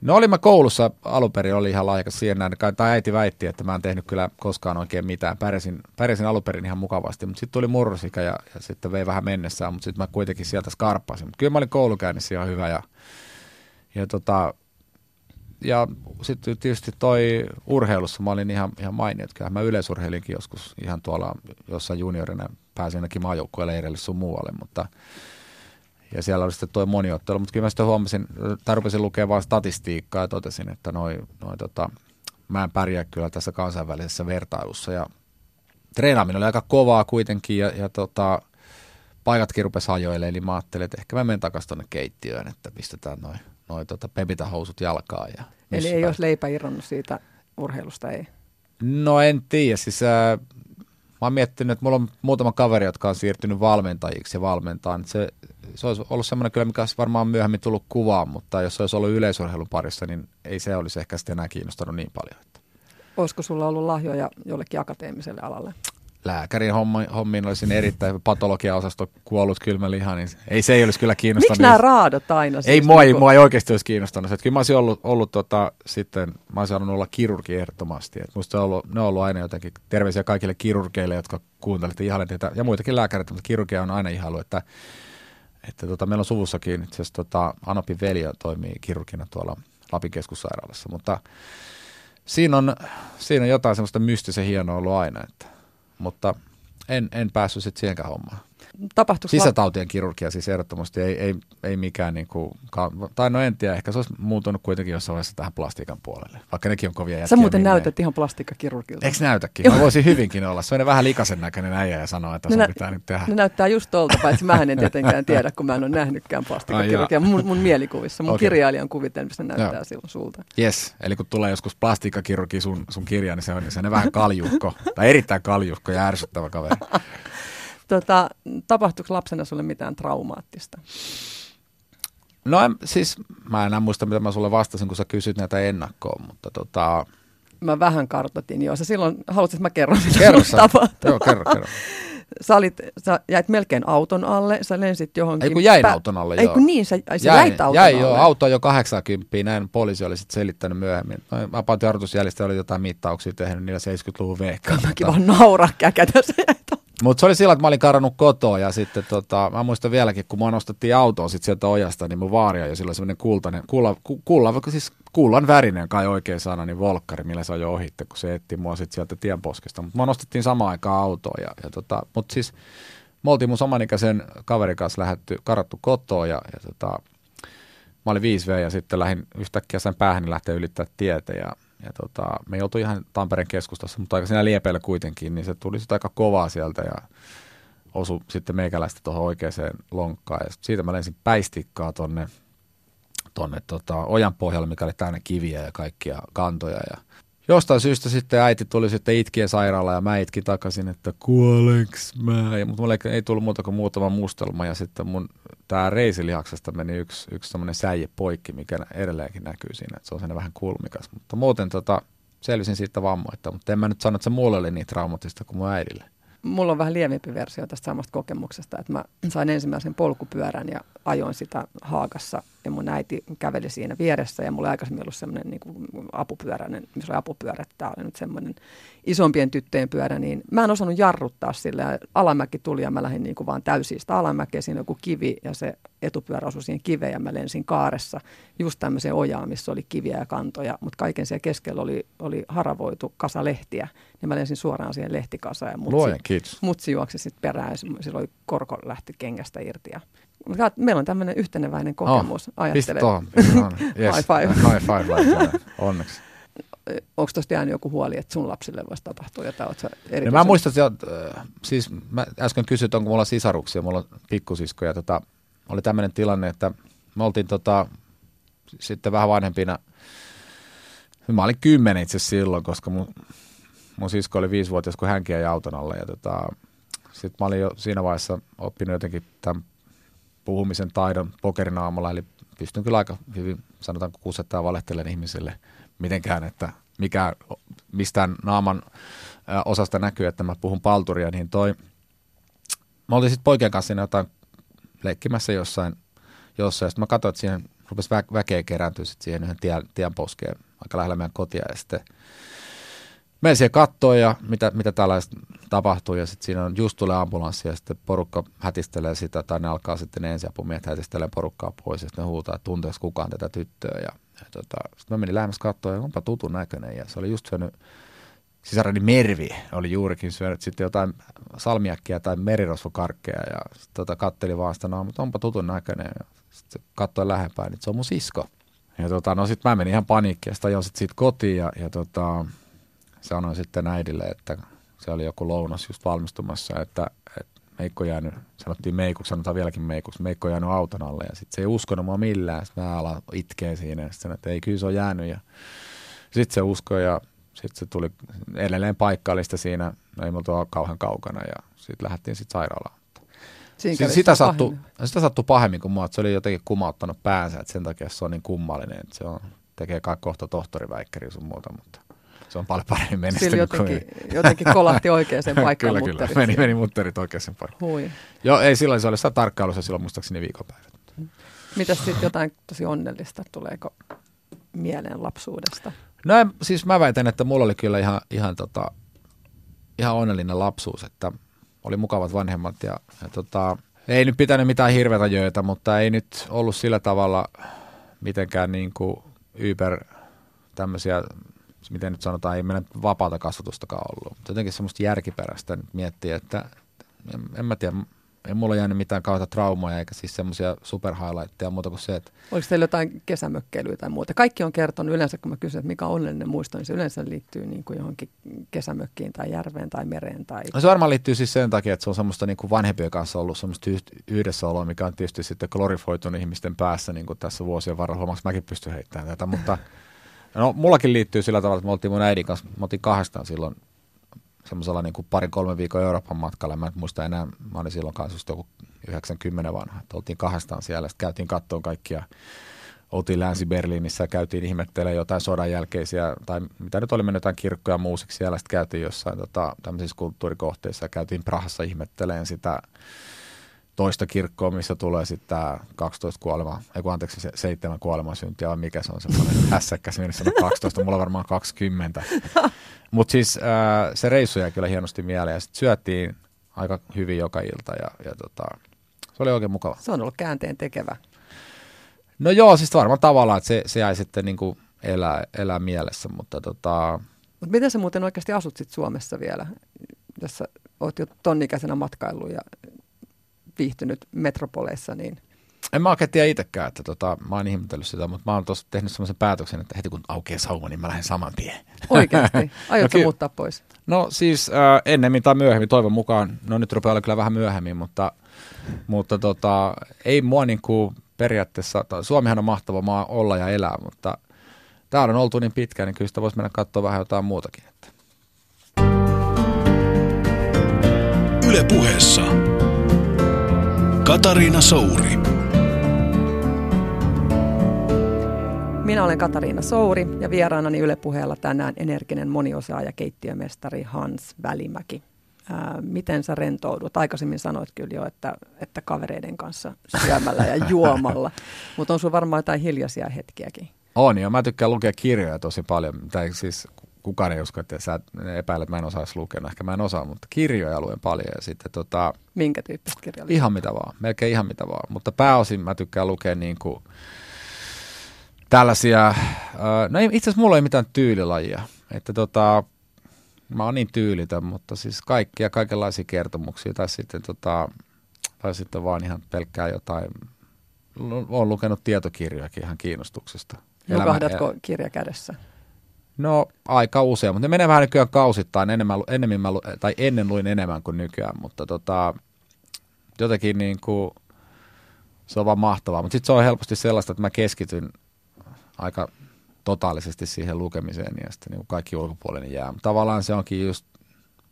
[SPEAKER 3] No olin mä koulussa alun perin, oli ihan lahjakas siihen näin. Tai äiti väitti, että mä en tehnyt kyllä koskaan oikein mitään. Pärjäsin, pärjäsin alun perin ihan mukavasti, mutta sitten tuli murrosika ja, ja sitten vei vähän mennessään, mutta sitten mä kuitenkin sieltä skarppasin. Mutta kyllä mä olin koulukäynnissä ihan hyvä ja, ja, tota, ja sitten tietysti toi urheilussa mä olin ihan, ihan mainio. että Kyllähän mä yleisurheilinkin joskus ihan tuolla jossain juniorina pääsin ainakin maajoukkueleireille sun muualle, mutta ja siellä oli sitten tuo moniottelu, mutta kyllä mä sitten huomasin, tai rupesin lukemaan vaan statistiikkaa ja totesin, että noi, noi tota, mä en pärjää kyllä tässä kansainvälisessä vertailussa. Ja treenaaminen oli aika kovaa kuitenkin ja, ja tota, paikatkin rupesi hajoilemaan, eli mä ajattelin, että ehkä mä menen takaisin tuonne keittiöön, että pistetään noin noi, tota, pepitahousut jalkaan. Ja
[SPEAKER 2] Eli ei olisi leipä irronnut siitä urheilusta, ei.
[SPEAKER 3] No en tiedä, siis äh, mä oon miettinyt, että mulla on muutama kaveri, jotka on siirtynyt valmentajiksi ja valmentaan. Se, se olisi ollut semmoinen kyllä, mikä olisi varmaan myöhemmin tullut kuvaan, mutta jos se olisi ollut yleisurheilun parissa, niin ei se olisi ehkä sitten enää kiinnostanut niin paljon.
[SPEAKER 2] Olisiko sulla ollut lahjoja jollekin akateemiselle alalle?
[SPEAKER 3] Lääkärin homma, hommiin olisin erittäin patologiaosasto kuollut kylmä liha, niin ei se ei olisi kyllä kiinnostanut.
[SPEAKER 2] Miksi nämä raadot aina?
[SPEAKER 3] Siis ei, mua, ei, mua ei oikeasti olisi kiinnostanut. Että kyllä mä olisin ollut, ollut tota, sitten, mä olisin olla kirurgi ehdottomasti. Et musta on ollut, ne on ollut aina jotenkin terveisiä kaikille kirurgeille, jotka kuuntelitte ihailen ja muitakin lääkäreitä, mutta kirurgia on aina ihailu, että, että tota, meillä on suvussakin itse asiassa tota, Anopin veli toimii kirurgina tuolla Lapin keskussairaalassa, mutta siinä on, siinä on jotain semmoista mystisen hienoa ollut aina, että mutta en, en päässyt sitten siihenkään hommaan.
[SPEAKER 2] Tapahtuiko
[SPEAKER 3] Sisätautien kirurgia siis ehdottomasti ei, ei, ei mikään, niin kuin, tai no en tiedä, ehkä se olisi muuttunut kuitenkin jossain vaiheessa tähän plastiikan puolelle, vaikka nekin on kovia jätkiä.
[SPEAKER 2] Sä muuten niin näytät ihan plastiikkakirurgilta.
[SPEAKER 3] Eikö näytäkin? Mä voisin hyvinkin olla. Se on vähän likasen näköinen äijä ja sanoa, että se nä- pitää nyt tehdä.
[SPEAKER 2] Ne näyttää just tuolta, paitsi mä en tietenkään tiedä, kun mä en ole nähnytkään plastiikkakirurgia. Mun, mun mielikuvissa, mun okay. kirjailijan kuvitelmissa näyttää Joo. silloin sulta.
[SPEAKER 3] Yes, eli kun tulee joskus plastiikkakirurgi sun, sun kirja, niin se on, niin se on vähän kaljuhko, tai erittäin kaljuhko ja ärsyttävä kaveri.
[SPEAKER 2] Tota, tapahtuiko lapsena sulle mitään traumaattista?
[SPEAKER 3] No en, siis mä en enää muista, mitä mä sulle vastasin, kun sä kysyt näitä ennakkoon, mutta tota...
[SPEAKER 2] Mä vähän kartotin jo. Sä silloin, haluaisit, että mä kerron, mitä kerro tapahtui.
[SPEAKER 3] Joo, kerro, kerro.
[SPEAKER 2] sä, olit, sä jäit melkein auton alle, sä lensit johonkin.
[SPEAKER 3] Ei kun jäin pä- auton alle,
[SPEAKER 2] Ei kun niin, sä, sä jäin, jäit auton
[SPEAKER 3] jäin,
[SPEAKER 2] alle.
[SPEAKER 3] joo, auto jo 80, näin poliisi oli sitten selittänyt myöhemmin. Vapaat jarrutusjäljestä oli jotain mittauksia tehnyt niillä 70-luvun vehkeillä.
[SPEAKER 2] Mäkin vaan nauraa käkätä se.
[SPEAKER 3] Mutta se oli sillä, että mä olin karannut kotoa ja sitten tota, mä muistan vieläkin, kun mua nostettiin autoon sit sieltä ojasta, niin mun vaaria jo silloin semmoinen kultainen, kulla, kulla, siis kullan värinen kai oikein sana, niin volkkari, millä se jo ohitte, kun se etti mua sitten sieltä tienposkesta. Mutta mua nostettiin samaan aikaan autoon. Ja, ja tota, mutta siis me oltiin mun samanikäisen kaverin kanssa lähetty, karattu kotoa ja, ja tota, mä olin 5V ja sitten lähdin yhtäkkiä sen päähän niin lähteä ylittää tietä ja ja tota, me ei oltu ihan Tampereen keskustassa, mutta aika siinä liepeillä kuitenkin, niin se tuli sitten aika kovaa sieltä ja osui sitten meikäläistä tuohon oikeaan lonkkaan. Ja siitä mä lensin päistikkaa tonne, tonne tota, ojan pohjalle, mikä oli täynnä kiviä ja kaikkia kantoja. Ja jostain syystä sitten äiti tuli sitten itkien sairaala ja mä itkin takaisin, että kuoleks mä. Ja, mutta mulle ei tullut muuta kuin muutama mustelma ja sitten mun tää reisilihaksesta meni yksi, yksi semmoinen säije poikki, mikä edelleenkin näkyy siinä, että se on sen vähän kulmikas. Mutta muuten tota, selvisin siitä vammoita, mutta en mä nyt sano, että se mulle oli niin traumatista kuin mun äidille
[SPEAKER 2] mulla on vähän lievempi versio tästä samasta kokemuksesta, että mä sain ensimmäisen polkupyörän ja ajoin sitä Haagassa ja mun äiti käveli siinä vieressä ja mulla aikaisemmin ollut semmoinen niin apupyöräinen, missä oli apupyörä, tämä oli nyt semmoinen isompien tyttöjen pyörä, niin mä en osannut jarruttaa sillä ja alamäki tuli ja mä lähdin niin kuin vaan täysistä alamäkeä, siinä joku kivi ja se etupyörä osui siihen kiveen ja mä lensin kaaressa just tämmöiseen ojaan, missä oli kiviä ja kantoja, mutta kaiken siellä keskellä oli, oli haravoitu kasa lehtiä ja mä lensin suoraan siihen lehtikasaan ja mutsi, mutsi juoksi sitten perään ja silloin korko lähti kengästä irti ja Meillä on tämmöinen yhteneväinen kokemus.
[SPEAKER 3] Oh, Ajattelen. (laughs) yes. High five. High five. Onneksi
[SPEAKER 2] onko tuosta jäänyt joku huoli, että sun lapsille voisi tapahtua jotain?
[SPEAKER 3] No mä muistan, että äh, siis mä äsken kysyit, onko mulla sisaruksia, mulla on pikkusiskoja. Tota, oli tämmöinen tilanne, että me oltiin tota, sitten vähän vanhempina, mä olin kymmenen itse silloin, koska mun, mun sisko oli viisivuotias, kun hänkin jäi auton alle. Ja tota, sitten mä olin jo siinä vaiheessa oppinut jotenkin tämän puhumisen taidon pokerin aamulla, eli pystyn kyllä aika hyvin, sanotaanko kuusettaa valehtelen ihmisille – mitenkään, että mikä mistään naaman osasta näkyy, että mä puhun palturia, niin toi, mä olin sitten poikien kanssa siinä jotain leikkimässä jossain, jossain sitten mä katsoin, että siihen rupesi vä- väkeä kerääntyä sitten siihen yhden tien, tienposkeen aika lähellä meidän kotia ja sitten Menin siihen kattoon ja mitä, mitä tällaista tapahtuu ja sitten siinä on just tulee ambulanssi ja sitten porukka hätistelee sitä tai ne alkaa sitten ne ensiapumiehet hätistelee porukkaa pois ja sitten ne huutaa, että tunteeko kukaan tätä tyttöä ja ja tota, sitten mä menin lähemmäs katsoa ja onpa tutun näköinen ja se oli just syönyt, sisarani Mervi oli juurikin syönyt sitten jotain salmiakkia tai merirosvokarkkeja ja sit, tota, katteli vaan sitä, no, mutta onpa tutun näköinen ja sitten katsoi lähempään, että se on mun sisko. Ja tota, no sitten mä menin ihan paniikkiin ja sitten ajoin sit siitä kotiin ja, ja tota, sanoin sitten äidille, että se oli joku lounas just valmistumassa, että, että Meikko jäänyt, sanottiin Meikuksi, sanotaan vieläkin Meikuksi, Meikko jäänyt auton alle ja sitten se ei uskonut mua millään, sitten mä alan itkee siinä ja sitten että ei kyllä se on jäänyt ja sitten se uskoi ja sitten se tuli edelleen paikallista siinä, no ei multa ole kauhean kaukana ja sitten lähdettiin sitten sairaalaan. Siinä sitä, sattui, sitä sattui pahemmin kuin mua, että se oli jotenkin kumauttanut päänsä, että sen takia se on niin kummallinen, että se on, tekee kai kohta tohtoriväikkäri sun muuta, mutta se on paljon paremmin
[SPEAKER 2] Sillä
[SPEAKER 3] menestynyt
[SPEAKER 2] jotenkin,
[SPEAKER 3] kuin...
[SPEAKER 2] jotenkin kolahti oikeaan paikkaan (laughs)
[SPEAKER 3] kyllä, kyllä. Meni, meni mutterit oikeaan paikkaan.
[SPEAKER 2] Hui.
[SPEAKER 3] Joo, ei silloin, se oli sitä tarkkailussa silloin muistaakseni viikonpäivät.
[SPEAKER 2] Mitäs sitten jotain tosi onnellista? Tuleeko mieleen lapsuudesta?
[SPEAKER 3] No en- siis mä väitän, että mulla oli kyllä ihan, ihan, tota, ihan onnellinen lapsuus, että oli mukavat vanhemmat ja, ja tota, ei nyt pitänyt mitään hirveätä jöitä, mutta ei nyt ollut sillä tavalla mitenkään niin kuin Uber tämmöisiä, miten nyt sanotaan, ei meillä vapaata kasvatustakaan ollut. Mutta jotenkin semmoista järkiperäistä nyt miettiä, että en, en mä tiedä, ei mulla jäänyt mitään kautta traumoja eikä siis semmoisia superhighlightteja muuta kuin se, että
[SPEAKER 2] Oliko teillä jotain kesämökkeilyä tai muuta? Kaikki on kertonut yleensä, kun mä kysyn, että mikä on onnellinen muisto, niin se yleensä liittyy niin kuin johonkin kesämökkiin tai järveen tai mereen. Tai...
[SPEAKER 3] No se varmaan liittyy siis sen takia, että se on semmoista niin kuin vanhempien kanssa ollut semmoista yh- yhdessäoloa, mikä on tietysti sitten glorifoitunut ihmisten päässä niin kuin tässä vuosien varrella. Huomaaks mäkin pystyn heittämään tätä, mutta no, mullakin liittyy sillä tavalla, että me oltiin mun äidin kanssa, me oltiin kahdestaan silloin semmoisella niin kolmen viikon Euroopan matkalla. Mä en muista enää, mä olin silloin kanssa just joku 90 vanha. Että oltiin kahdestaan siellä, sitten käytiin kattoon kaikkia oltiin Länsi-Berliinissä ja käytiin ihmettelemään jotain sodan jälkeisiä, tai mitä nyt oli mennyt jotain kirkkoja ja muusiksi siellä, sitten käytiin jossain tota, tämmöisissä kulttuurikohteissa ja käytiin Prahassa ihmettelemään sitä toista kirkkoa, missä tulee sitten tämä 12 kuolema, ei kun anteeksi, se seitsemän kuolemansyntiä, vai mikä se on semmoinen hässäkkä, (laughs) se meni sanoa 12, mulla on varmaan 20. (laughs) Mutta siis äh, se reissu jäi kyllä hienosti mieleen, ja sitten syöttiin aika hyvin joka ilta, ja, ja tota, se oli oikein mukava.
[SPEAKER 2] Se on ollut käänteen tekevä.
[SPEAKER 3] No joo, siis varmaan tavallaan, että se, se jäi sitten niin kuin elää, elää mielessä, mutta tota,
[SPEAKER 2] Mutta miten sä muuten oikeasti asut sit Suomessa vielä, jos sä oot jo tonnikäisenä matkaillut ja viihtynyt metropoleissa, niin
[SPEAKER 3] en mä oikein tiedä itsekään, että tota, mä oon ihmetellyt sitä, mutta mä oon tuossa tehnyt semmoisen päätöksen, että heti kun aukeaa sauma, niin mä lähden saman tien.
[SPEAKER 2] oikeasti, (laughs) aiotko
[SPEAKER 3] ky-
[SPEAKER 2] muuttaa pois?
[SPEAKER 3] No siis äh, ennemmin tai myöhemmin, toivon mukaan, no nyt rupeaa olla kyllä vähän myöhemmin, mutta, mutta tota, ei mua niin kuin periaatteessa, tai Suomihan on mahtava maa olla ja elää, mutta täällä on oltu niin pitkään, niin kyllä sitä voisi mennä katsoa vähän jotain muutakin. Että.
[SPEAKER 1] Yle puheessa. Katariina Souri.
[SPEAKER 2] Minä olen Katariina Souri ja vieraanani Yle Puheella tänään energinen moniosaaja keittiömestari Hans Välimäki. Ää, miten sä rentoudut? Aikaisemmin sanoit kyllä jo, että, että kavereiden kanssa syömällä ja (laughs) juomalla, mutta on sun varmaan jotain hiljaisia hetkiäkin.
[SPEAKER 3] On, ja mä tykkään lukea kirjoja tosi paljon. Tai siis kukaan ei usko, että sä epäilet, että mä en osaisi lukea. No, Ehkä mä en osaa, mutta kirjoja luen paljon. Ja sitten tota,
[SPEAKER 2] Minkä tyyppistä kirjallisuutta?
[SPEAKER 3] ihan mitä vaan, melkein ihan mitä vaan. Mutta pääosin mä tykkään lukea niin kuin tällaisia, äh, no ei, itse asiassa mulla ei mitään tyylilajia. Että tota, mä oon niin tyylitön, mutta siis kaikkia, kaikenlaisia kertomuksia tai sitten, tota, tai sitten vaan ihan pelkkää jotain, olen lukenut tietokirjojakin ihan kiinnostuksesta. Elämä-
[SPEAKER 2] Nukahdatko kirja kädessä?
[SPEAKER 3] No aika usein, mutta ne menee vähän nykyään kausittain. Enemmän, enemmän tai ennen luin enemmän kuin nykyään, mutta tota, jotenkin niin kuin, se on vaan mahtavaa. Mutta sitten se on helposti sellaista, että mä keskityn aika totaalisesti siihen lukemiseen ja sitten niin kaikki ulkopuolinen jää. Mutta tavallaan se onkin just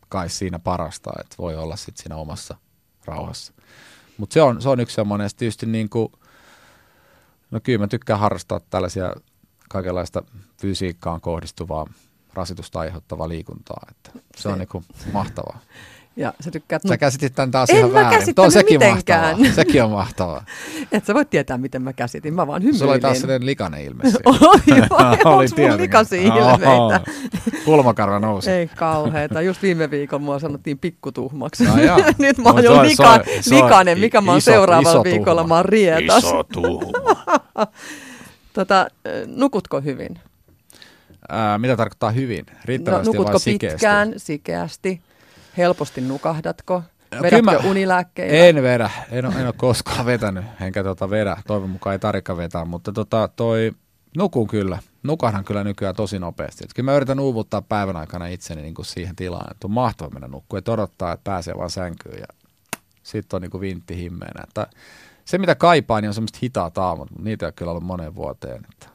[SPEAKER 3] kai siinä parasta, että voi olla sitten siinä omassa rauhassa. Mutta se on, se on yksi semmoinen, sitten tietysti niin kuin, no kyllä mä tykkään harrastaa tällaisia kaikenlaista fysiikkaan kohdistuvaa rasitusta aiheuttavaa liikuntaa. Että se, on niin kuin mahtavaa. (laughs)
[SPEAKER 2] Ja sä tykkäät,
[SPEAKER 3] Sä käsitit tämän taas
[SPEAKER 2] En
[SPEAKER 3] ihan
[SPEAKER 2] mä
[SPEAKER 3] väärin. Tuo sekin
[SPEAKER 2] mitenkään.
[SPEAKER 3] mahtavaa. (laughs) Sekin on mahtavaa.
[SPEAKER 2] et sä voit tietää, miten mä käsitin. Mä vaan hymyilin.
[SPEAKER 3] Sulla oli taas sellainen likainen ilme. (laughs)
[SPEAKER 2] Oli mulla
[SPEAKER 3] tietenkin.
[SPEAKER 2] likaisia ilmeitä?
[SPEAKER 3] Kulmakarva nousi.
[SPEAKER 2] Ei kauheeta. Just viime viikolla mua sanottiin pikkutuhmaksi.
[SPEAKER 3] No.
[SPEAKER 2] Nyt mä oon
[SPEAKER 3] No
[SPEAKER 2] jo lika, likainen, mikä mä oon
[SPEAKER 3] iso-
[SPEAKER 2] seuraavalla
[SPEAKER 3] iso
[SPEAKER 2] viikolla. Mä oon rietas.
[SPEAKER 1] tuhma.
[SPEAKER 2] Tota, nukutko hyvin?
[SPEAKER 3] Ää, mitä tarkoittaa hyvin?
[SPEAKER 2] No,
[SPEAKER 3] Riittävästi vai
[SPEAKER 2] nukutko
[SPEAKER 3] sikeästi?
[SPEAKER 2] pitkään, sikeästi? Helposti nukahdatko?
[SPEAKER 3] No,
[SPEAKER 2] Vedätkö
[SPEAKER 3] mä-
[SPEAKER 2] unilääkkeitä?
[SPEAKER 3] En vedä, en, ole- en ole koskaan (laughs) vetänyt, enkä tota vedä. Toivon mukaan ei tarvitse vetää, mutta tota, toi, nukun kyllä. Nukahdan kyllä nykyään tosi nopeasti. Et kyllä mä yritän uuvuttaa päivän aikana itseni niin kuin siihen tilaan, että on mahtava mennä nukkuun. Että odottaa, että pääsee vaan sänkyyn ja sitten on niin kuin vintti himmeenä. Että se mitä kaipaa, niin on semmoista hitaat aamut, mutta niitä ei ole kyllä ollut moneen vuoteen. Että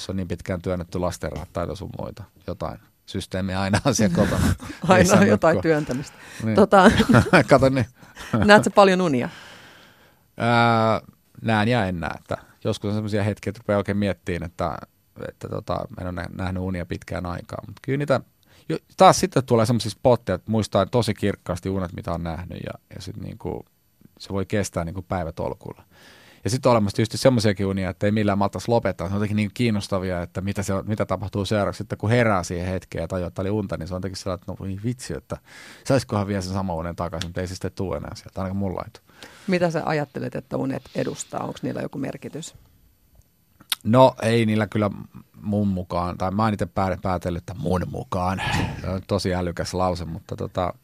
[SPEAKER 3] tässä on niin pitkään työnnetty lastenrahat tai sun muita, jotain systeemiä aina on siellä kotona. (laughs)
[SPEAKER 2] Aina on jotain
[SPEAKER 3] nukkua.
[SPEAKER 2] työntämistä.
[SPEAKER 3] Niin.
[SPEAKER 2] Tota, (laughs)
[SPEAKER 3] Kato niin. (laughs)
[SPEAKER 2] näet sä paljon unia?
[SPEAKER 3] Ää, näen ja en näe. Että joskus on sellaisia hetkiä, että rupeaa oikein miettimään, että, että tota, en ole nähnyt unia pitkään aikaa. Mutta kyllä niitä, jo, taas sitten tulee sellaisia spotteja, että muistaa tosi kirkkaasti unet, mitä on nähnyt ja, ja sitten niinku, se voi kestää niinku päivätolkulla. Ja sitten on olemassa tietysti semmoisiakin unia, että ei millään maltaisi lopettaa. Se on jotenkin niin kiinnostavia, että mitä, se mitä tapahtuu seuraavaksi. Sitten kun herää siihen hetkeen ja tajuaa, että oli unta, niin se on jotenkin sellainen, että no voi vitsi, että saisikohan vielä sen sama unen takaisin, mutta ei se sitten tule enää sieltä, ainakaan mulla ei
[SPEAKER 2] Mitä sä ajattelet, että unet edustaa? Onko niillä joku merkitys?
[SPEAKER 3] No ei niillä kyllä mun mukaan, tai mä oon itse päätellyt, että mun mukaan. Se on tosi älykäs lause, mutta tota,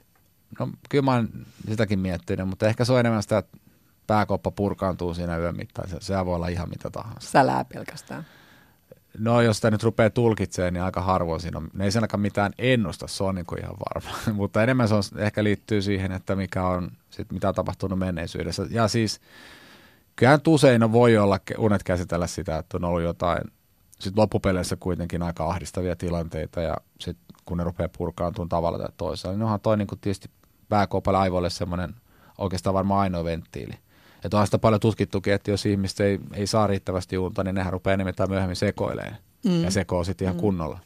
[SPEAKER 3] no kyllä mä oon sitäkin miettinyt, mutta ehkä se on enemmän sitä, että pääkoppa purkaantuu siinä yön mittaan. Se, se voi olla ihan mitä tahansa.
[SPEAKER 2] Sälää pelkästään.
[SPEAKER 3] No jos sitä nyt rupeaa tulkitsemaan, niin aika harvoin siinä on. Ne ei sen mitään ennusta, se on niin kuin ihan varma. (laughs) Mutta enemmän se on, ehkä liittyy siihen, että mikä on, sit mitä on tapahtunut menneisyydessä. Ja siis kyllähän usein voi olla unet käsitellä sitä, että on ollut jotain sitten loppupeleissä kuitenkin aika ahdistavia tilanteita ja sitten kun ne rupeaa purkaantumaan tavalla tai toisella, niin onhan toi niin kuin tietysti pääkoopalle aivoille semmoinen oikeastaan varmaan ainoa venttiili. Että onhan sitä paljon tutkittukin, että jos ihmiset ei, ei saa riittävästi unta, niin nehän rupeaa enemmän tai myöhemmin sekoilemaan. Mm. Ja sekoo sitten ihan mm. kunnolla.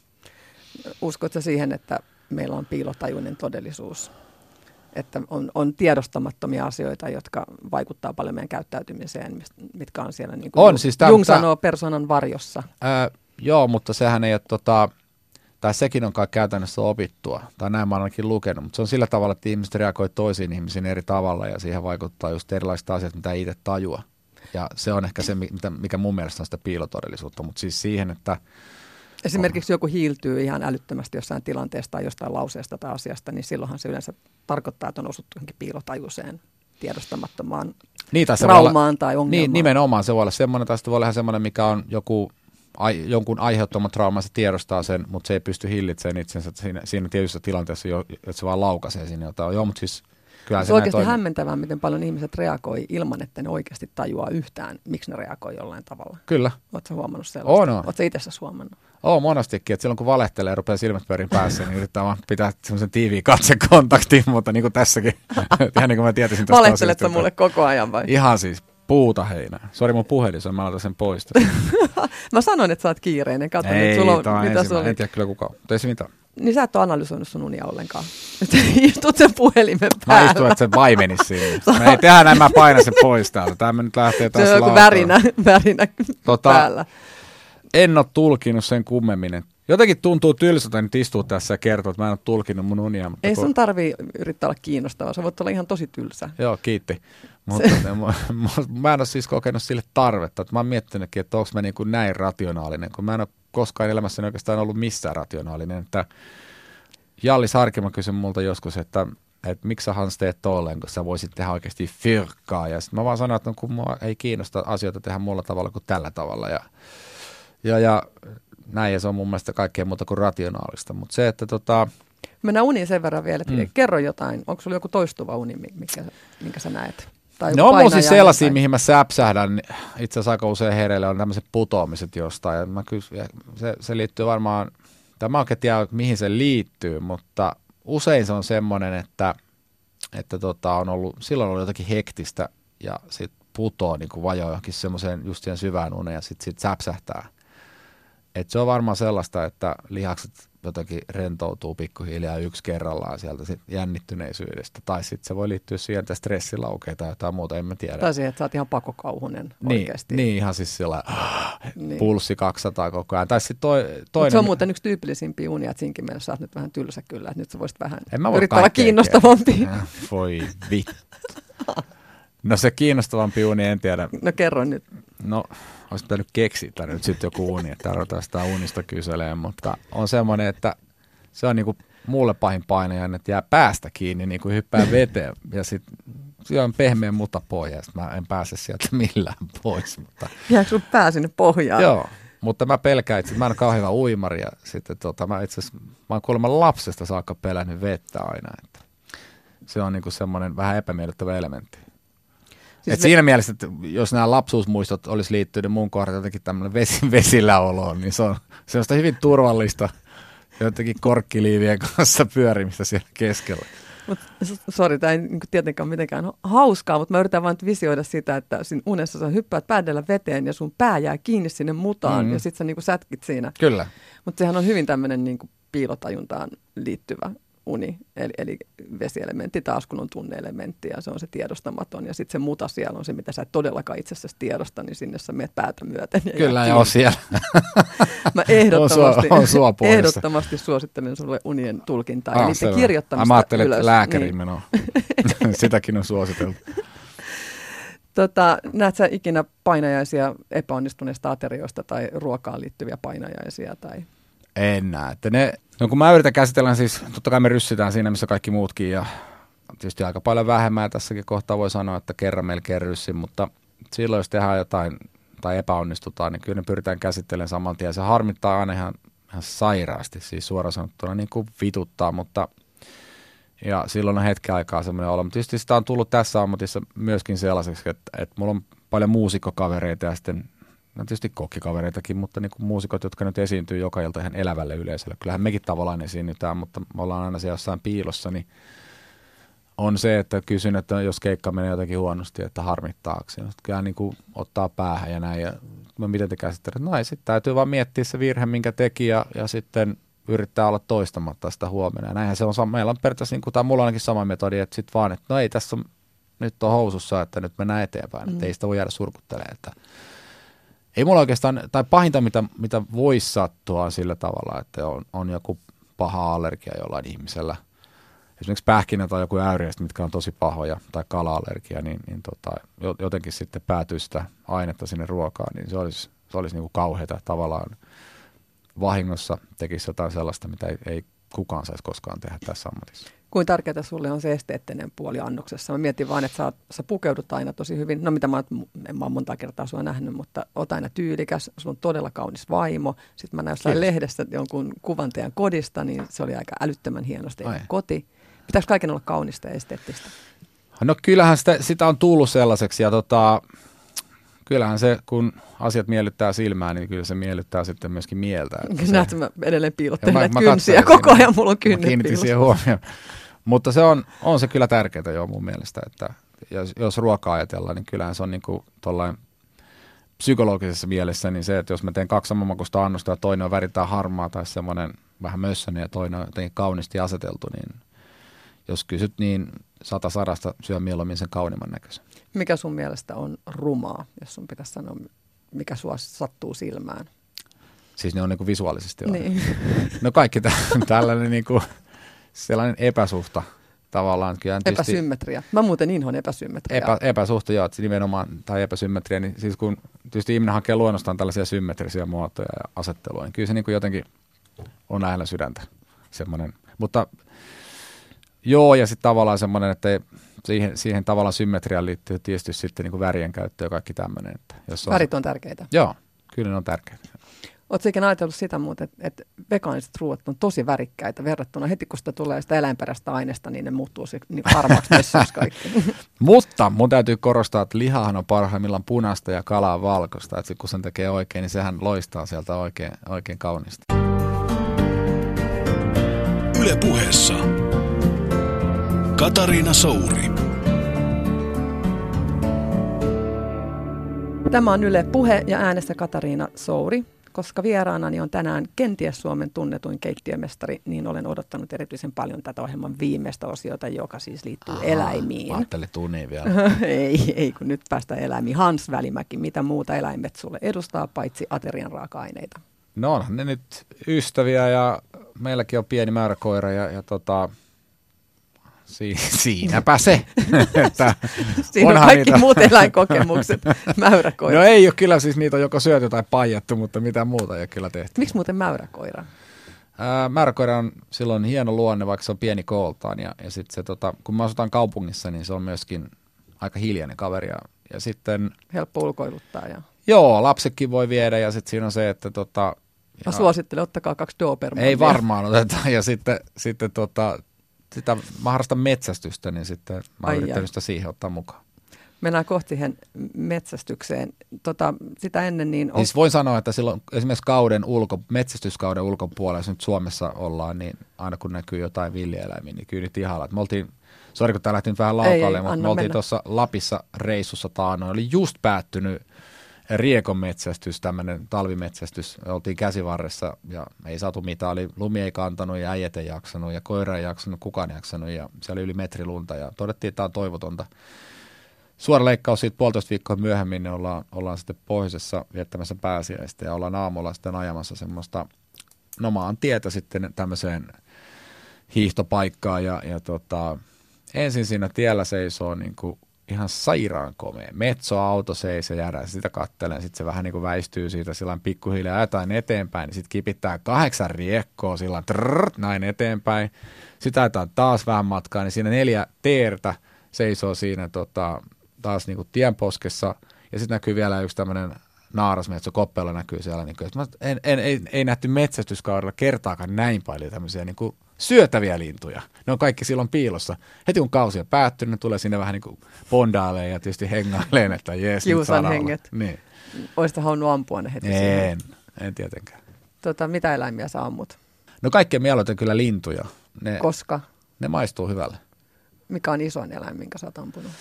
[SPEAKER 2] Uskotko siihen, että meillä on piilotajuinen todellisuus? Että on, on tiedostamattomia asioita, jotka vaikuttaa paljon meidän käyttäytymiseen, mitkä on siellä, niin kuin on, siis Jung sanoo, persoonan varjossa.
[SPEAKER 3] Ää, joo, mutta sehän ei ole tota, tai sekin on kai käytännössä opittua, tai näin mä ainakin lukenut, mutta se on sillä tavalla, että ihmiset reagoi toisiin ihmisiin eri tavalla ja siihen vaikuttaa just erilaiset asiat, mitä itse tajua. Ja se on ehkä se, mikä mun mielestä on sitä piilotodellisuutta, mutta siis siihen, että
[SPEAKER 2] Esimerkiksi joku hiiltyy ihan älyttömästi jossain tilanteesta tai jostain lauseesta tai asiasta, niin silloinhan se yleensä tarkoittaa, että on osuttu johonkin piilotajuiseen tiedostamattomaan niin, tai traumaan olla, tai ongelmaan.
[SPEAKER 3] Niin, nimenomaan se voi olla semmoinen, tai se voi olla semmoinen, mikä on joku ai, jonkun aiheuttama trauma, se tiedostaa sen, mutta se ei pysty hillitsemään itsensä siinä, siinä tietyssä tilanteessa, jo, että se vaan laukaisee sinne jotain. Joo, mutta siis
[SPEAKER 2] kyllä se, se on oikeasti toimii. hämmentävää, miten paljon ihmiset reagoi ilman, että ne oikeasti tajuaa yhtään, miksi ne reagoi jollain tavalla.
[SPEAKER 3] Kyllä.
[SPEAKER 2] Oletko huomannut sellaista?
[SPEAKER 3] On.
[SPEAKER 2] Oletko itse huomannut?
[SPEAKER 3] Oo, monastikin, että silloin kun valehtelee ja rupeaa silmät pyörin päässä, niin yrittää vaan pitää semmoisen tiiviin katsekontaktin, mutta niin kuin tässäkin, (laughs) ihan niin kuin mä tietäisin
[SPEAKER 2] tästä Valehteletko mulle koko ajan vai?
[SPEAKER 3] Ihan siis puuta heinää. Sori mun puhelin, mä laitan sen pois. (laughs)
[SPEAKER 2] mä sanoin, että sä oot kiireinen. Katso
[SPEAKER 3] ei,
[SPEAKER 2] nyt, sulla
[SPEAKER 3] on, mitä sulla En tiedä kyllä kukaan, mutta ei se mitään.
[SPEAKER 2] Niin sä et ole analysoinut sun unia ollenkaan. (laughs) Istut sen puhelimen päällä.
[SPEAKER 3] Mä istun, että se vaimenisi sinne. (laughs) Me ei tehdä näin, mä painan sen pois täältä. Tämä nyt lähtee taas
[SPEAKER 2] Se on joku värinä, värinä tota, päällä.
[SPEAKER 3] En ole tulkinut sen kummemmin. Jotenkin tuntuu tylsältä nyt istua tässä ja kertoa, että mä en ole tulkinut mun unia. Mutta
[SPEAKER 2] ei kun... sun tarvii yrittää olla kiinnostavaa, sä voit olla ihan tosi tylsä.
[SPEAKER 3] Joo, kiitti. Mutta (laughs) mä, mä en ole siis kokenut sille tarvetta. Että mä oon miettinytkin, että onko mä niin kuin näin rationaalinen, kun mä en ole koskaan elämässäni oikeastaan ollut missään rationaalinen. Että Jallis Harkima kysyi multa joskus, että, että miksi sä Hans teet tolleen, kun sä voisit tehdä oikeasti fyrkkaa. Ja sitten mä vaan sanoin, että no, kun mua ei kiinnosta asioita tehdä muulla tavalla kuin tällä tavalla. Ja, ja, ja näin, ja se on mun mielestä kaikkea muuta kuin rationaalista. Mutta se, että tota...
[SPEAKER 2] Mennään uniin sen verran vielä, että mm. kerro jotain. Onko sulla joku toistuva uni, mikä, minkä sä näet?
[SPEAKER 3] Tai no on siis sellaisia, tai... mihin mä säpsähdän. Itse asiassa aika usein hereille on tämmöiset putoamiset jostain. Ja mä kys, se, se liittyy varmaan, tai mä oikein tiedä, mihin se liittyy, mutta usein se on semmoinen, että, että tota, on ollut, silloin on ollut jotakin hektistä ja sitten putoo niin kuin vajoa johonkin semmoiseen just siihen syvään uneen ja sitten sit säpsähtää. Et se on varmaan sellaista, että lihakset jotenkin rentoutuu pikkuhiljaa yksi kerrallaan sieltä sit jännittyneisyydestä. Tai sitten se voi liittyä siihen, että stressi laukee tai jotain muuta, en mä tiedä.
[SPEAKER 2] Tai siihen, että sä oot ihan pakokauhunen
[SPEAKER 3] niin,
[SPEAKER 2] oikeasti.
[SPEAKER 3] Niin, ihan siis sillä niin. pulssi 200 koko ajan. Tai sitten toi, toinen... Mut
[SPEAKER 2] se on muuten yksi tyypillisimpiä unia, että siinkin mielessä sä oot nyt vähän tylsä kyllä, että nyt sä voisit vähän en mä voi yrittää olla kiinnostavampi.
[SPEAKER 3] Voi vittu. (laughs) No se kiinnostavampi uni, en tiedä.
[SPEAKER 2] No kerro nyt.
[SPEAKER 3] No olisi pitänyt keksiä nyt sitten joku uni, että ruvetaan sitä unista kyselemään, mutta on semmoinen, että se on niinku mulle pahin painaja, että jää päästä kiinni, niin kuin hyppää veteen ja sitten se on pehmeä muta pohja ja mä en pääse sieltä (laughs) millään pois. Mutta...
[SPEAKER 2] Jääkö sun pää sinne pohjaan?
[SPEAKER 3] Joo, mutta mä pelkään että mä en ole kauhean hyvä uimari ja sitten tota, mä itse asiassa, mä oon kuulemma lapsesta saakka pelännyt vettä aina, että se on niinku semmoinen vähän epämiellyttävä elementti. Siis Et me... Siinä mielessä, että jos nämä lapsuusmuistot olisi liittynyt mun kohdalla jotenkin tämmöinen vesi, (laughs) vesilläoloon, niin se on sellaista hyvin turvallista jotenkin korkkiliivien kanssa pyörimistä siellä keskellä.
[SPEAKER 2] Mut, s- sori, tämä ei niin tietenkään mitenkään hauskaa, mutta mä yritän vaan nyt visioida sitä, että siinä unessa sä hyppäät päädellä veteen ja sun pää jää kiinni sinne mutaan
[SPEAKER 3] Mhm.
[SPEAKER 2] ja sit sä niin sätkit siinä.
[SPEAKER 3] Kyllä.
[SPEAKER 2] Mutta sehän on hyvin tämmöinen niin piilotajuntaan liittyvä uni, eli, eli vesielementti taas kun on tunneelementti ja se on se tiedostamaton ja sitten se muta siellä on se, mitä sä et todellakaan itsessäsi tiedosta, niin sinne sä meet päätä myöten. Ja
[SPEAKER 3] Kyllä, ja on siellä. (laughs)
[SPEAKER 2] Mä ehdottomasti,
[SPEAKER 3] on suopuolessa.
[SPEAKER 2] ehdottomasti suosittelen sulle unien tulkintaa
[SPEAKER 3] Ah, selvä.
[SPEAKER 2] kirjoittamista
[SPEAKER 3] Mä ajattelin,
[SPEAKER 2] ylös.
[SPEAKER 3] että lääkäriin
[SPEAKER 2] Niin. (laughs)
[SPEAKER 3] Sitäkin on suositeltu.
[SPEAKER 2] Tota, näet sä ikinä painajaisia epäonnistuneista aterioista tai ruokaan liittyviä painajaisia? Tai...
[SPEAKER 3] En näe. Että ne, no kun mä yritän käsitellä, siis totta kai me ryssytään siinä, missä kaikki muutkin ja tietysti aika paljon vähemmän tässäkin kohtaa voi sanoa, että kerran melkein ryssin, mutta silloin jos tehdään jotain tai epäonnistutaan, niin kyllä ne pyritään käsittelemään saman tien. Se harmittaa aina ihan, ihan sairaasti, siis suoraan sanottuna niin kuin vituttaa, mutta ja silloin on hetken aikaa semmoinen olo. Mutta tietysti sitä on tullut tässä ammatissa myöskin sellaiseksi, että, että mulla on paljon muusikkokavereita ja sitten no tietysti kokkikavereitakin, mutta niin kuin muusikot, jotka nyt esiintyy joka ilta ihan elävälle yleisölle. Kyllähän mekin tavallaan esiinnytään, mutta me ollaan aina siellä jossain piilossa, niin on se, että kysyn, että jos keikka menee jotenkin huonosti, että harmittaako se. Kyllä niin kuin ottaa päähän ja näin. Ja mä miten te käsittelet? No ei, sitten täytyy vaan miettiä se virhe, minkä teki ja, ja sitten yrittää olla toistamatta sitä huomenna. Ja näinhän se on, sama- meillä on periaatteessa, niin kuin, tai mulla on ainakin sama metodi, että sitten vaan, että no ei tässä on, nyt on housussa, että nyt mennään eteenpäin, mm. että ei sitä voi jäädä surkuttelemaan. Että ei mulla oikeastaan, tai pahinta mitä, mitä voisi sattua on sillä tavalla, että on, on joku paha allergia jollain ihmisellä. Esimerkiksi pähkinä tai joku äyriäistä, mitkä on tosi pahoja, tai kala-allergia, niin, niin tota, jo- jotenkin sitten päätyy sitä ainetta sinne ruokaan, niin se olisi, se olisi niin kuin kauheata tavallaan vahingossa tekisi jotain sellaista, mitä ei, ei kukaan saisi koskaan tehdä tässä ammatissa.
[SPEAKER 2] Kuinka tärkeää sulle on se esteettinen puoli annoksessa? Mä mietin vaan, että sä, sä pukeudut aina tosi hyvin. No mitä mä, en mä monta kertaa sua nähnyt, mutta oot aina tyylikäs. Sulla on todella kaunis vaimo. Sitten mä näin jossain
[SPEAKER 3] Kiitos.
[SPEAKER 2] lehdessä jonkun kuvan teidän kodista, niin se oli aika älyttömän hienosti
[SPEAKER 3] Ai.
[SPEAKER 2] koti. Pitääkö kaiken olla kaunista ja esteettistä?
[SPEAKER 3] No kyllähän sitä, sitä on tullut sellaiseksi ja tota, kyllähän se, kun asiat miellyttää silmää, niin kyllä se miellyttää sitten myöskin mieltä. että se-
[SPEAKER 2] Näet, mä edelleen piilottelen näitä kynsiä. Koko ajan mulla on
[SPEAKER 3] Mä
[SPEAKER 2] kynnet
[SPEAKER 3] kiinnitin siihen huomioon. Mutta se on, on se kyllä tärkeää jo mun mielestä, että jos, jos ruokaa ajatellaan, niin kyllähän se on niin kuin tollain psykologisessa mielessä, niin se, että jos mä teen kaksi samanmakuista annosta ja toinen on väritään harmaa tai semmoinen vähän mössönen ja toinen on jotenkin kauniisti aseteltu, niin jos kysyt, niin sata sadasta syö mieluummin sen kauniimman näköisen.
[SPEAKER 2] Mikä sun mielestä on rumaa, jos sun pitäisi sanoa, mikä sua sattuu silmään?
[SPEAKER 3] Siis ne on niin kuin visuaalisesti. on.
[SPEAKER 2] Niin.
[SPEAKER 3] No kaikki tä- (laughs) tällainen niin kuin, sellainen epäsuhta tavallaan. Kyllä tietysti-
[SPEAKER 2] Epäsymmetria. Mä muuten inhoan epäsymmetriaa.
[SPEAKER 3] Epä, epäsuhta, joo, nimenomaan, tai epäsymmetria, niin siis kun tietysti ihminen hakee luonnostaan tällaisia symmetrisiä muotoja ja asettelua, niin kyllä se niin kuin jotenkin on lähellä sydäntä semmoinen. Mutta joo, ja sitten tavallaan semmoinen, että ei- siihen, siihen tavallaan symmetriaan liittyy tietysti sitten niin kuin värien käyttö ja kaikki tämmöinen. Että jos on,
[SPEAKER 2] Värit on tärkeitä.
[SPEAKER 3] Joo, kyllä ne on tärkeitä.
[SPEAKER 2] Oletko ikinä ajatellut sitä muuten, että, että vegaaniset ruoat on tosi värikkäitä verrattuna heti, kun sitä tulee sitä eläinperäistä aineesta, niin ne muuttuu se, niin harmaaksi messuksi kaikki. (laughs)
[SPEAKER 3] Mutta mun täytyy korostaa, että lihahan on parhaimmillaan punaista ja kala on valkoista. Että kun sen tekee oikein, niin sehän loistaa sieltä oikein, oikein kauniisti.
[SPEAKER 1] Yle puheessa. Katariina Souri.
[SPEAKER 2] Tämä on Yle Puhe ja äänessä Katariina Souri. Koska vieraanani on tänään kenties Suomen tunnetuin keittiömestari, niin olen odottanut erityisen paljon tätä ohjelman viimeistä osiota, joka siis liittyy
[SPEAKER 3] Mä
[SPEAKER 2] eläimiin.
[SPEAKER 3] ajattelin tunnin vielä. (laughs)
[SPEAKER 2] ei, ei, kun nyt päästään eläimiin. Hans Välimäki, mitä muuta eläimet sulle edustaa, paitsi aterian raaka-aineita?
[SPEAKER 3] No onhan ne nyt ystäviä ja meilläkin on pieni määrä koira ja, ja tota, si, (laughs) siinäpä se. (laughs) että (laughs)
[SPEAKER 2] Siinä on kaikki muut eläinkokemukset, mäyräkoira.
[SPEAKER 3] No ei ole kyllä siis niitä on joko syöty tai paijattu, mutta mitään muuta ei ole kyllä tehty.
[SPEAKER 2] Miksi muuten mäyräkoira?
[SPEAKER 3] Ää, Määräkoira on silloin hieno luonne, vaikka se on pieni kooltaan. Ja, ja sit se, tota, kun mä asutaan kaupungissa, niin se on myöskin aika hiljainen kaveri. Ja, ja sitten,
[SPEAKER 2] Helppo ulkoiluttaa. Ja...
[SPEAKER 3] joo, lapsetkin voi viedä ja sitten siinä on se, että tota,
[SPEAKER 2] Mä suosittelen, ottakaa kaksi Dobermania.
[SPEAKER 3] Ei varmaan oteta. Ja sitten, sitten tota, sitä, mä harrastan metsästystä, niin sitten mä oon yrittänyt sitä siihen ottaa mukaan.
[SPEAKER 2] Mennään kohti metsästykseen. Tota, sitä ennen niin...
[SPEAKER 3] On... Siis voin sanoa, että silloin esimerkiksi kauden ulko, metsästyskauden ulkopuolella, jos nyt Suomessa ollaan, niin aina kun näkyy jotain villieläimiä, niin kyllä nyt ihalla. Me oltiin, sori kun tämä lähti nyt vähän laukaalle, mutta me oltiin tuossa Lapissa reissussa taanoin. Oli just päättynyt riekon metsästys, tämmöinen talvimetsästys. Oltiin käsivarressa ja ei saatu mitään. Oli, lumi ei kantanut ja äijät ei jaksanut ja koira ei jaksanut, kukaan ei jaksanut ja siellä oli yli metri lunta ja todettiin, että tämä on toivotonta. Suora leikkaus siitä puolitoista viikkoa myöhemmin, niin ollaan, ollaan sitten pohjoisessa viettämässä pääsiäistä ja ollaan aamulla sitten ajamassa semmoista nomaan tietä sitten tämmöiseen hiihtopaikkaan ja, ja tota, ensin siinä tiellä seisoo niin kuin ihan sairaan komea. Metso-auto seisoo jäädään, sitä kattelen, sitten se vähän niin kuin väistyy siitä sillä pikkuhiljaa ajetaan eteenpäin, niin sitten kipittää kahdeksan riekkoa sillä trrrt, näin eteenpäin. Sitten ajetaan taas vähän matkaa, niin siinä neljä teertä seisoo siinä tota, taas niin kuin tienposkessa, ja sitten näkyy vielä yksi tämmöinen naarasmetsä, koppella näkyy siellä. Niin kuin, en, en, ei, ei nähty metsästyskaudella kertaakaan näin paljon tämmöisiä niin kuin syötäviä lintuja. Ne on kaikki silloin piilossa. Heti kun kausi on päättynyt, ne tulee sinne vähän niin kuin bondaaleen ja tietysti hengaileen, että jees,
[SPEAKER 2] Kiusan henget.
[SPEAKER 3] Niin.
[SPEAKER 2] Olisitko halunnut ampua ne heti
[SPEAKER 3] En,
[SPEAKER 2] siihen?
[SPEAKER 3] en tietenkään.
[SPEAKER 2] Tota, mitä eläimiä sä ammut?
[SPEAKER 3] No kaikkein mieluiten kyllä lintuja. Ne,
[SPEAKER 2] Koska?
[SPEAKER 3] Ne maistuu hyvälle.
[SPEAKER 2] Mikä on isoin eläin, minkä sä oot ampunut?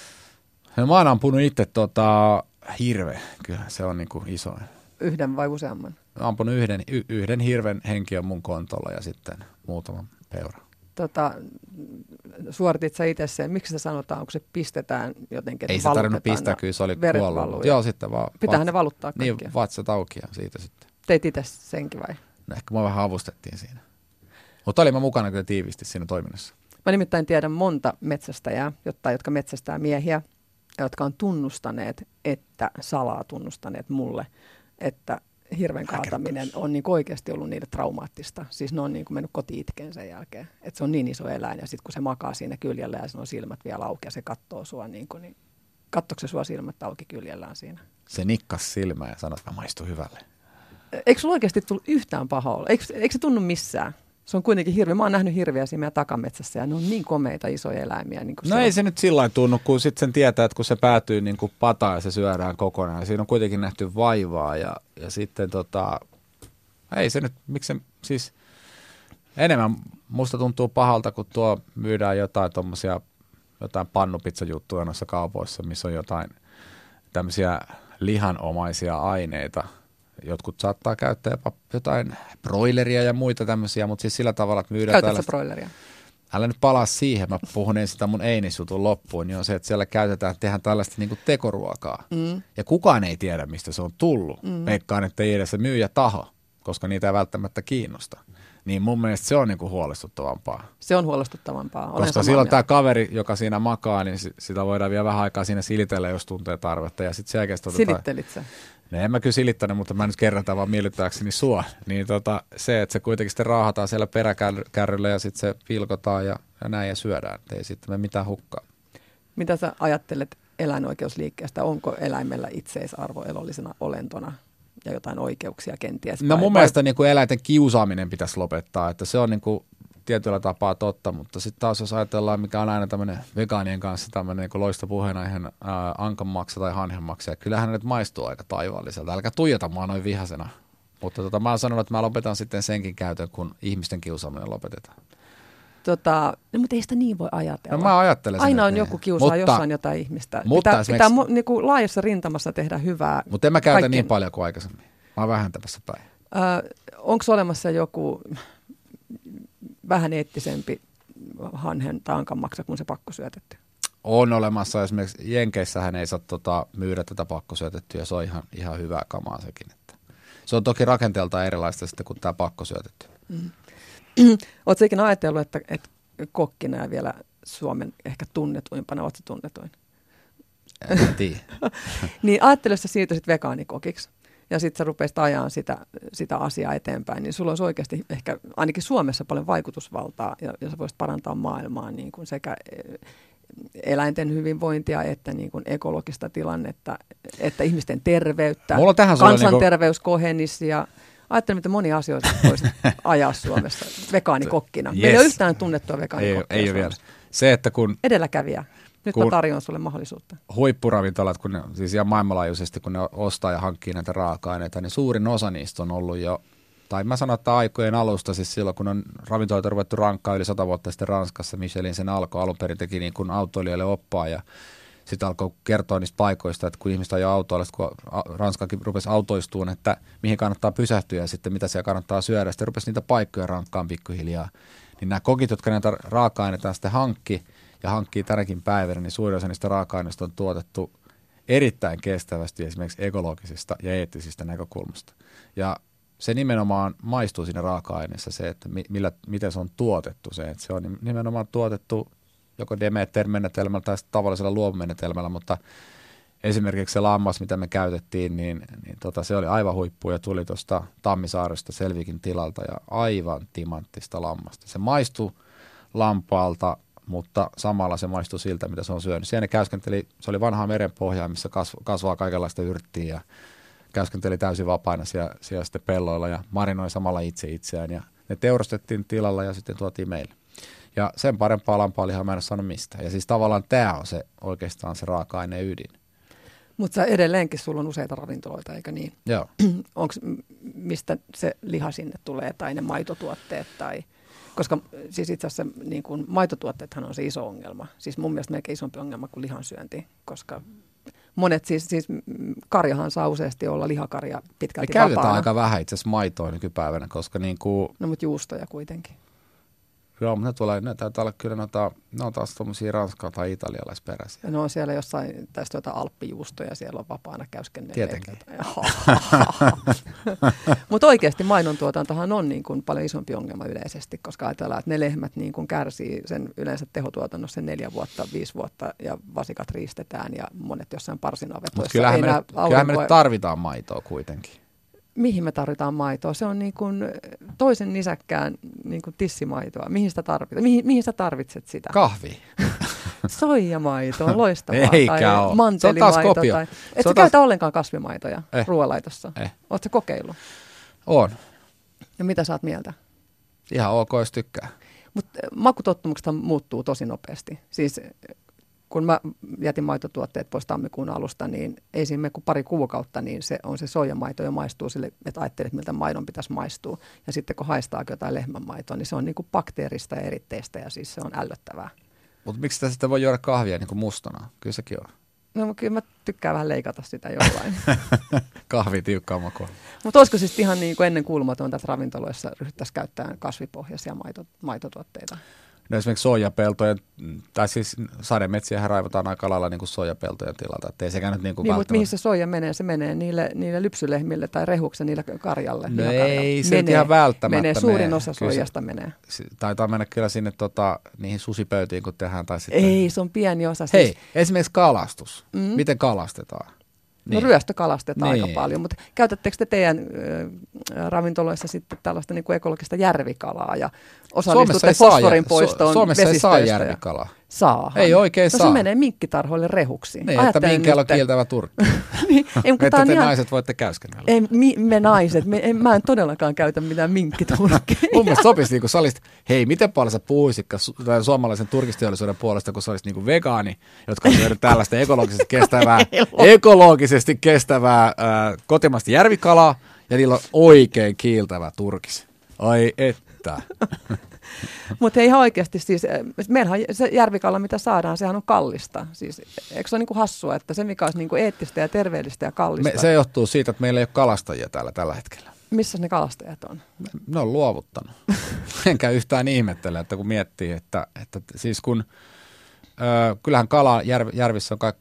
[SPEAKER 3] No, mä oon ampunut itse tota, hirve. Kyllä se on niinku isoin.
[SPEAKER 2] Yhden vai useamman?
[SPEAKER 3] Mä ampunut yhden, y- yhden hirven henki on mun kontolla ja sitten muutaman peura.
[SPEAKER 2] Tota, suoritit sä itse sen, miksi se sanotaan, kun se pistetään jotenkin?
[SPEAKER 3] Ei se tarvinnut pistää, kyllä se oli kuollut. Joo, sitten vaan.
[SPEAKER 2] Pitäähän ne valuttaa kaikkia.
[SPEAKER 3] Niin, vatsat auki ja siitä sitten.
[SPEAKER 2] Teit itse senkin vai?
[SPEAKER 3] No ehkä mua vähän avustettiin siinä. Mutta olin mä mukana kyllä tiivisti siinä toiminnassa.
[SPEAKER 2] Mä nimittäin tiedän monta metsästäjää, jotta, jotka metsästää miehiä, jotka on tunnustaneet, että salaa tunnustaneet mulle, että hirven kaataminen on niin oikeasti ollut niille traumaattista. Siis ne on niin kuin mennyt koti itkeen sen jälkeen. Että se on niin iso eläin ja sitten kun se makaa siinä kyljellä ja sen on silmät vielä auki ja se katsoo sua niin kuin, niin kattoiko se sua silmät auki kyljellään siinä?
[SPEAKER 3] Se nikkas silmää ja sanoi, että mä maistun hyvälle.
[SPEAKER 2] Eikö sulla oikeasti tullut yhtään pahaa Eikö, eikö se tunnu missään? Se on kuitenkin hirvi. Mä oon nähnyt hirviä siinä meidän takametsässä ja ne on niin komeita isoja eläimiä. Niin
[SPEAKER 3] no ei se nyt sillä tunnu, kun sitten sen tietää, että kun se päätyy niin kuin pataan ja se syödään kokonaan. Siinä on kuitenkin nähty vaivaa ja, ja sitten tota, ei se nyt, miksi se, siis enemmän musta tuntuu pahalta, kun tuo myydään jotain tuommoisia jotain pannupizzajuttuja noissa kaupoissa, missä on jotain tämmöisiä lihanomaisia aineita – jotkut saattaa käyttää jopa jotain broileria ja muita tämmöisiä, mutta siis sillä tavalla, että myydään
[SPEAKER 2] Käytätkö broileria?
[SPEAKER 3] Älä nyt palaa siihen, mä puhun ensin sitä mun einisjutun loppuun, niin on se, että siellä käytetään, tehdään tällaista niin kuin tekoruokaa. Mm. Ja kukaan ei tiedä, mistä se on tullut. Mm. Veikkaan, että ei edes se myyjä taho, koska niitä ei välttämättä kiinnosta. Niin mun mielestä se on niin kuin huolestuttavampaa.
[SPEAKER 2] Se on huolestuttavampaa.
[SPEAKER 3] Olen koska silloin tämä kaveri, joka siinä makaa, niin sitä voidaan vielä vähän aikaa siinä silitellä, jos tuntee tarvetta. Ja sitten se
[SPEAKER 2] Silittelit sä?
[SPEAKER 3] No en mä kyllä silittänyt, mutta mä nyt kerrataan vaan miellyttääkseni sua. Niin tota, se, että se kuitenkin sitten raahataan siellä peräkärryllä ja sitten se pilkotaan ja, ja näin ja syödään. Ei sitten me mitään hukkaa.
[SPEAKER 2] Mitä sä ajattelet eläinoikeusliikkeestä? Onko eläimellä itseisarvo elollisena olentona ja jotain oikeuksia kenties?
[SPEAKER 3] No mun vai? mielestä niin kuin eläinten kiusaaminen pitäisi lopettaa, että se on niin kuin tietyllä tapaa totta, mutta sitten taas jos ajatellaan, mikä on aina tämmöinen vegaanien kanssa tämmöinen niin loista ihan ankanmaksa tai hanhenmaksa, kyllähän ne nyt maistuu aika taivaalliselta. Älkää tuijota mua noin vihasena. Mutta tota, mä oon sanonut, että mä lopetan sitten senkin käytön, kun ihmisten kiusaaminen lopetetaan.
[SPEAKER 2] Tota, no, mutta ei sitä niin voi ajatella.
[SPEAKER 3] No mä ajattelen sen,
[SPEAKER 2] Aina on niin. joku kiusaa mutta, jossain jotain ihmistä. Mutta pitää, pitää mu, niin kuin laajassa rintamassa tehdä hyvää.
[SPEAKER 3] Mutta en mä käytä kaikkien... niin paljon kuin aikaisemmin. Mä oon vähentämässä päin.
[SPEAKER 2] Öö, Onko olemassa joku vähän eettisempi hanhen taankan maksa kuin se pakkosyötetty.
[SPEAKER 3] On olemassa. Esimerkiksi Jenkeissähän ei saa tota, myydä tätä pakkosyötettyä se on ihan, ihan hyvää kamaa sekin. Että. Se on toki rakenteeltaan erilaista sitten kuin tämä pakkosyötetty. Mm. (clears throat)
[SPEAKER 2] Oletko ikinä ajatellut, että, että kokkina ja vielä Suomen ehkä tunnetuimpana, oletko tunnetuin?
[SPEAKER 3] En tiedä. (laughs)
[SPEAKER 2] niin ajattele, että siirtyisit vegaanikokiksi ja sitten sä rupeisit ajaa sitä, sitä asiaa eteenpäin, niin sulla olisi oikeasti ehkä ainakin Suomessa paljon vaikutusvaltaa ja, ja sä voisit parantaa maailmaa niin kuin sekä eh, eläinten hyvinvointia että niin kuin ekologista tilannetta, että ihmisten terveyttä, kansanterveys niinku... kohenisi ja Ajattelin, miten monia asioita voisi (laughs) ajaa Suomessa vegaanikkokkina. Yes. Meillä ei ole yhtään tunnettua vegaanikokkia
[SPEAKER 3] Ei, ei ole vielä. Se, että kun...
[SPEAKER 2] Edelläkävijä. Nyt
[SPEAKER 3] kun-
[SPEAKER 2] mä tarjoan sulle mahdollisuutta.
[SPEAKER 3] huippuravintolat, kun ne, siis ihan maailmanlaajuisesti, kun ne ostaa ja hankkii näitä raaka-aineita, niin suurin osa niistä on ollut jo, tai mä sanon, että aikojen alusta, siis silloin kun on ravintoloita ruvettu rankkaa yli sata vuotta sitten Ranskassa, Michelin sen alkoi, alun perin teki niin kuin autoilijoille oppaa ja sitten alkoi kertoa niistä paikoista, että kun ihmiset ajaa autoilla, kun Ranskakin rupesi autoistuun, että mihin kannattaa pysähtyä ja sitten mitä siellä kannattaa syödä. Sitten rupesi niitä paikkoja rankkaan pikkuhiljaa. Niin nämä kokit, jotka näitä raaka-aineita sitten hankki ja hankkii tänäkin päivänä, niin suurin osa niistä raaka-aineista on tuotettu erittäin kestävästi esimerkiksi ekologisista ja eettisistä näkökulmasta. Ja se nimenomaan maistuu siinä raaka-aineessa se, että mi- millä, miten se on tuotettu. Se, että se on nimenomaan tuotettu joko Demeter-menetelmällä tai tavallisella luomumenetelmällä, mutta esimerkiksi se lammas, mitä me käytettiin, niin, niin tota, se oli aivan huippu ja tuli tuosta Tammisaaresta Selvikin tilalta ja aivan timanttista lammasta. Se maistui lampaalta, mutta samalla se maistui siltä, mitä se on syönyt. Siellä ne käyskenteli, se oli vanhaa merenpohjaa, missä kasv- kasvaa kaikenlaista yrttiä ja käyskenteli täysin vapaana siellä, siellä sitten pelloilla ja marinoi samalla itse itseään. Ja ne teurastettiin tilalla ja sitten tuotiin meille. Ja sen parempaa lampaalihaa mä en ole saanut mistään. Ja siis tavallaan tämä on se oikeastaan se raaka-aineen ydin.
[SPEAKER 2] Mutta edelleenkin sulla on useita ravintoloita, eikö niin?
[SPEAKER 3] Joo. (clears throat)
[SPEAKER 2] Onko mistä se liha sinne tulee tai ne maitotuotteet tai... Koska siis itse asiassa niin kun, maitotuotteethan on se iso ongelma. Siis mun mielestä melkein isompi ongelma kuin lihansyönti, koska monet siis, siis mm, karjahan saa useasti olla lihakarja
[SPEAKER 3] Me
[SPEAKER 2] pitkälti
[SPEAKER 3] käytetään
[SPEAKER 2] vapaana.
[SPEAKER 3] aika vähän itse asiassa maitoa nykypäivänä, koska niin kuin,
[SPEAKER 2] No mutta juustoja kuitenkin.
[SPEAKER 3] Joo, mutta ne, tulee, ne taitaa olla kyllä noita, ne on taas tuommoisia ranskaa tai italialaisperäisiä.
[SPEAKER 2] Ne on siellä jossain, tästä jotain alppijuustoja, siellä on vapaana käyskennelleet.
[SPEAKER 3] Tietenkin. (laughs)
[SPEAKER 2] Mutta oikeasti mainontuotantohan on niin kuin paljon isompi ongelma yleisesti, koska ajatellaan, että ne lehmät niin kuin kärsii sen yleensä tehotuotannossa sen neljä vuotta, viisi vuotta ja vasikat riistetään ja monet jossain
[SPEAKER 3] Mutta
[SPEAKER 2] parsinavetoissa.
[SPEAKER 3] kyllähän,
[SPEAKER 2] ei
[SPEAKER 3] me, kyllähän me nyt tarvitaan maitoa kuitenkin.
[SPEAKER 2] Mihin me tarvitaan maitoa? Se on niin kuin toisen nisäkkään niin kuin tissimaitoa. Mihin sitä tarvitaan? Mihin, mihin sä tarvitset sitä?
[SPEAKER 3] Kahvi. (laughs)
[SPEAKER 2] Soijamaito on (laughs) loistavaa.
[SPEAKER 3] Eikä
[SPEAKER 2] tai
[SPEAKER 3] oo. Se on
[SPEAKER 2] mantelimaito.
[SPEAKER 3] taas kopio.
[SPEAKER 2] Tai... Et sä
[SPEAKER 3] taas-
[SPEAKER 2] käytä ollenkaan kasvimaitoja
[SPEAKER 3] Eh.
[SPEAKER 2] ruoanlaitossa.
[SPEAKER 3] Eh.
[SPEAKER 2] Oletko kokeillut?
[SPEAKER 3] On.
[SPEAKER 2] Ja mitä oot mieltä?
[SPEAKER 3] Ihan ok, jos tykkää.
[SPEAKER 2] Mutta makutottumukset muuttuu tosi nopeasti. Siis eh, kun mä jätin maitotuotteet pois tammikuun alusta, niin ei siinä mene kuin pari kuukautta, niin se on se soijamaito jo maistuu sille, että ajattelet, miltä maidon pitäisi maistua. Ja sitten kun haistaa jotain lehmänmaitoa, niin se on niinku bakteerista ja eritteistä ja siis se on ällöttävää.
[SPEAKER 3] Mutta miksi sitä sitten voi juoda kahvia niin kuin mustana? Kyllä sekin on.
[SPEAKER 2] No kyllä mä tykkään vähän leikata sitä jollain. (laughs)
[SPEAKER 3] Kahvi tiukkaa makua.
[SPEAKER 2] Mutta olisiko siis ihan niin kuin ennen kuulumatonta, että ravintoloissa ryhdyttäisiin käyttämään kasvipohjaisia maito, maitotuotteita?
[SPEAKER 3] No esimerkiksi soijapeltojen, tai siis sademetsiähän raivataan aika lailla niin kuin soijapeltojen tilalta, että ei sekään nyt niin kuin
[SPEAKER 2] Niin, mutta mihin se soija menee? Se menee niille, niille lypsylehmille tai rehuksen niille karjalle.
[SPEAKER 3] No
[SPEAKER 2] lihakarjalle.
[SPEAKER 3] ei se nyt ihan välttämättä
[SPEAKER 2] menee. Suurin
[SPEAKER 3] mene.
[SPEAKER 2] osa
[SPEAKER 3] Kyllä se-
[SPEAKER 2] soijasta menee.
[SPEAKER 3] Taitaa mennä kyllä sinne tota, niihin susipöytiin, kun tehdään. Tai sitten...
[SPEAKER 2] Ei, se on pieni osa.
[SPEAKER 3] Hei,
[SPEAKER 2] Siis,
[SPEAKER 3] esimerkiksi kalastus.
[SPEAKER 2] Mm.
[SPEAKER 3] Miten kalastetaan?
[SPEAKER 2] No ryöstö kalastetaan
[SPEAKER 3] Niin.
[SPEAKER 2] aika paljon, mutta käytättekö te teidän ö, ravintoloissa sitten tällaista niin kuin ekologista järvikalaa ja osallistutte fosforin poistoon
[SPEAKER 3] Su- Suomessa ei saa järvikalaa.
[SPEAKER 2] Saa.
[SPEAKER 3] Ei oikein
[SPEAKER 2] no
[SPEAKER 3] saa.
[SPEAKER 2] se menee minkkitarhoille rehuksi.
[SPEAKER 3] Niin, että
[SPEAKER 2] Ajattelen
[SPEAKER 3] minkällä on kieltävä turkki. (laughs)
[SPEAKER 2] niin, ei,
[SPEAKER 3] että te
[SPEAKER 2] ihan,
[SPEAKER 3] naiset voitte käyskennellä.
[SPEAKER 2] ei, mi, me naiset, me, en, mä en todellakaan käytä mitään minkkiturkkeja. (laughs)
[SPEAKER 3] Mun mielestä sopisi, niin kun sä olisit, hei, miten paljon sä puhuisit su- suomalaisen turkisteollisuuden puolesta, kun sä olisit niin vegaani, jotka on syönyt tällaista ekologisesti (laughs) kestävää, ekologisesti kestävää äh, kotimaista järvikalaa, ja niillä on oikein kiiltävä turkis. Ai että. (laughs)
[SPEAKER 2] Mutta ihan oikeasti siis, eh, meillähän se järvikala, mitä saadaan, sehän on kallista. Siis, eikö se ole niinku hassua, että se mikä olisi niinku eettistä ja terveellistä ja kallista,
[SPEAKER 3] Me, se johtuu siitä, että meillä ei ole kalastajia täällä tällä hetkellä.
[SPEAKER 2] missä ne kalastajat on?
[SPEAKER 3] Ne on luovuttanut. (laughs) Enkä yhtään ihmettele, että kun miettii, että, että siis kun, ö, kyllähän kala järv, järvissä on kaik,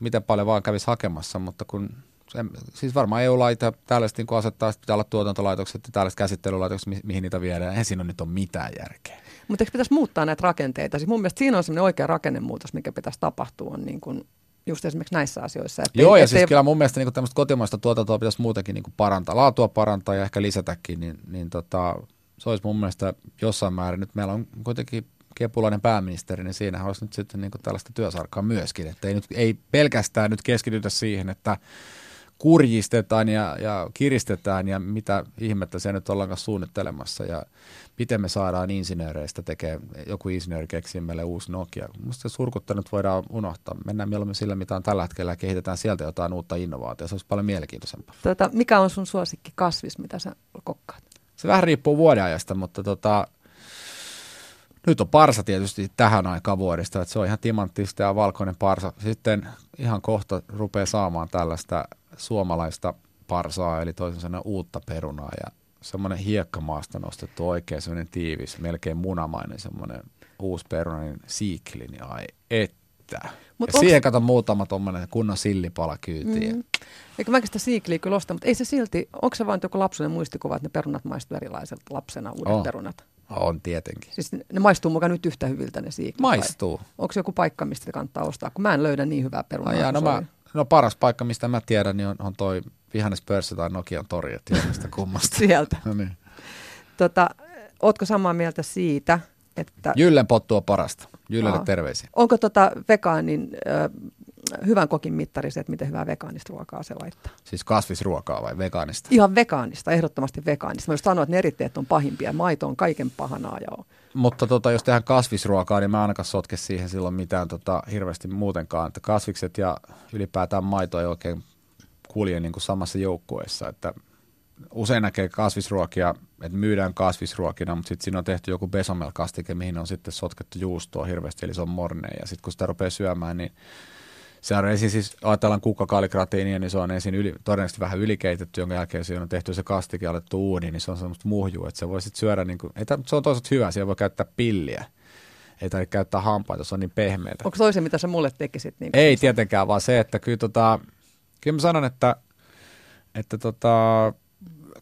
[SPEAKER 3] miten paljon vaan kävisi hakemassa, mutta kun se, siis varmaan EU-laita tällaiset niin asettaa, että pitää olla tuotantolaitokset ja tällaiset käsittelylaitokset, mi, mihin niitä viedään. Eihän siinä nyt ole mitään järkeä.
[SPEAKER 2] Mutta eikö pitäisi muuttaa näitä rakenteita? Siis mun mielestä siinä on semmoinen oikea rakennemuutos, mikä pitäisi tapahtua on niin kuin just esimerkiksi näissä asioissa. Että
[SPEAKER 3] Joo,
[SPEAKER 2] ei-
[SPEAKER 3] ja siis kyllä mun mielestä niin tämmöistä kotimaista tuotantoa pitäisi muutenkin niin parantaa, laatua parantaa ja ehkä lisätäkin, niin, niin tota, se olisi mun mielestä jossain määrin. Nyt meillä on kuitenkin kepulainen pääministeri, niin siinähän olisi nyt sitten niin tällaista työsarkaa myöskin, että ei, nyt, ei pelkästään nyt keskitytä siihen, että kurjistetaan ja, ja kiristetään ja mitä ihmettä se nyt ollaan suunnittelemassa ja miten me saadaan insinööreistä tekemään, joku insinööri keksii meille uusi Nokia. Minusta se surkuttanut voidaan unohtaa. Mennään mieluummin sillä, mitä on tällä hetkellä ja kehitetään sieltä jotain uutta innovaatiota. Se olisi paljon mielenkiintoisempaa.
[SPEAKER 2] Tota, mikä on sun suosikki kasvis, mitä sä kokkaat?
[SPEAKER 3] Se vähän riippuu vuodenajasta, mutta tota, nyt on parsa tietysti tähän aikaan vuodesta, että se on ihan timanttista ja valkoinen parsa. Sitten ihan kohta rupeaa saamaan tällaista suomalaista parsaa, eli toisin sanoen uutta perunaa ja semmoinen hiekkamaasta nostettu oikein semmoinen tiivis, melkein munamainen semmoinen uusi peruna, niin siikli, niin ai että. Mut ja siihen kato muutama tuommoinen kunnon sillipala kyytiin. Mm.
[SPEAKER 2] Eikö mäkin sitä siikliä kyllä osta, mutta ei se silti, onko se vain joku lapsuuden muistikuva, että ne perunat maistuvat erilaiselta lapsena, uudet
[SPEAKER 3] on.
[SPEAKER 2] perunat?
[SPEAKER 3] On tietenkin.
[SPEAKER 2] Siis ne maistuu mukaan nyt yhtä hyviltä ne siiklit?
[SPEAKER 3] Maistuu.
[SPEAKER 2] Onko joku paikka, mistä kannattaa ostaa? Kun mä en löydä niin hyvää perunaa.
[SPEAKER 3] No, no, mä, no paras paikka, mistä mä tiedän, niin on, on toi Vihannes tai Nokian tori, että kummasta. (laughs)
[SPEAKER 2] Sieltä.
[SPEAKER 3] no niin.
[SPEAKER 2] tota, ootko samaa mieltä siitä, että...
[SPEAKER 3] Jyllen pottu on parasta. Jyllelle terveisiä.
[SPEAKER 2] Onko tota vegaanin äh, hyvän kokin mittari se, että miten hyvää vegaanista ruokaa se laittaa?
[SPEAKER 3] Siis kasvisruokaa vai vegaanista?
[SPEAKER 2] Ihan vegaanista, ehdottomasti vegaanista. Mä sanoa, että ne eritteet on pahimpia. Maito on kaiken pahanaa. Ja
[SPEAKER 3] Mutta tota, jos tehdään kasvisruokaa, niin mä ainakaan sotke siihen silloin mitään tota, hirveästi muutenkaan. Että kasvikset ja ylipäätään maito ei oikein kulje niin kuin samassa joukkueessa. Että usein näkee kasvisruokia, että myydään kasvisruokina, mutta sitten siinä on tehty joku besomel-kastike, mihin on sitten sotkettu juustoa hirveästi, eli se on morne. Ja sitten kun sitä rupeaa syömään, niin se on ensin siis, ajatellaan kukkakaalikratiinia, niin se on ensin yli, todennäköisesti vähän ylikeitetty, jonka jälkeen siinä on tehty se kastike alettu uuni, niin se on semmoista muhjua, että se voi sitten syödä, niin kuin, ei, se on toisaalta hyvä, siellä voi käyttää pilliä. Ei tarvitse käyttää hampaita, se on niin pehmeätä.
[SPEAKER 2] Onko toisen, mitä sä mulle tekisit? Niin
[SPEAKER 3] ei tietenkään, vaan se, että kyllä, tota, kyllä mä sanon, että, että tota,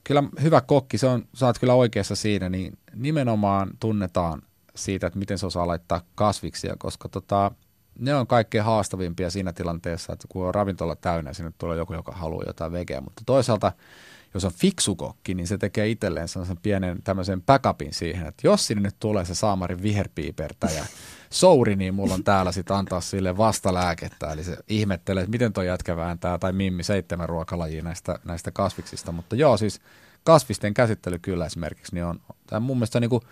[SPEAKER 3] kyllä hyvä kokki, se on, sä oot kyllä oikeassa siinä, niin nimenomaan tunnetaan siitä, että miten se osaa laittaa kasviksia, koska tota, ne on kaikkein haastavimpia siinä tilanteessa, että kun on ravintola täynnä, sinne tulee joku, joka haluaa jotain vegeä, mutta toisaalta jos on fiksu kokki, niin se tekee itselleen sellaisen pienen tämmöisen backupin siihen, että jos sinne nyt tulee se saamarin viherpiipertäjä souri, niin mulla on täällä sitten antaa sille vastalääkettä. Eli se ihmettelee, että miten toi jätkä vääntää, tai Mimmi seitsemän ruokalajia näistä, näistä kasviksista. Mutta joo, siis kasvisten käsittely kyllä esimerkiksi, niin on, tämä mun mielestä niin kuin,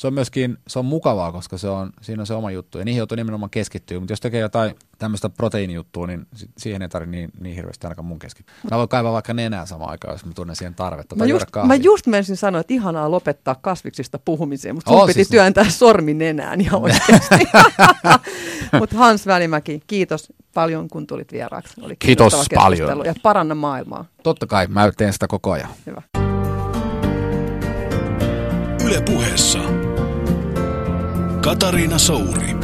[SPEAKER 3] se on myöskin se on mukavaa, koska se on, siinä on se oma juttu. Ja niihin joutuu nimenomaan keskittyä. Mutta jos tekee jotain tämmöistä proteiinijuttua, niin siihen ei tarvitse niin, niin hirveästi ainakaan mun keskittyä. Mä voin kaivaa vaikka nenää samaan aikaan, jos mä tunnen siihen tarvetta.
[SPEAKER 2] Mä just, mä just menisin sanoa, että ihanaa lopettaa kasviksista puhumiseen, mutta sun oh, piti siis työntää niin. sormi nenään ihan oikeasti. (laughs) mutta Hans Välimäki, kiitos paljon, kun tulit vieraaksi. Oli
[SPEAKER 3] kiitos paljon.
[SPEAKER 2] Ja paranna maailmaa.
[SPEAKER 3] Totta kai, mä teen sitä koko ajan.
[SPEAKER 2] Hyvä.
[SPEAKER 1] Yle puheessa. Katariina Souri.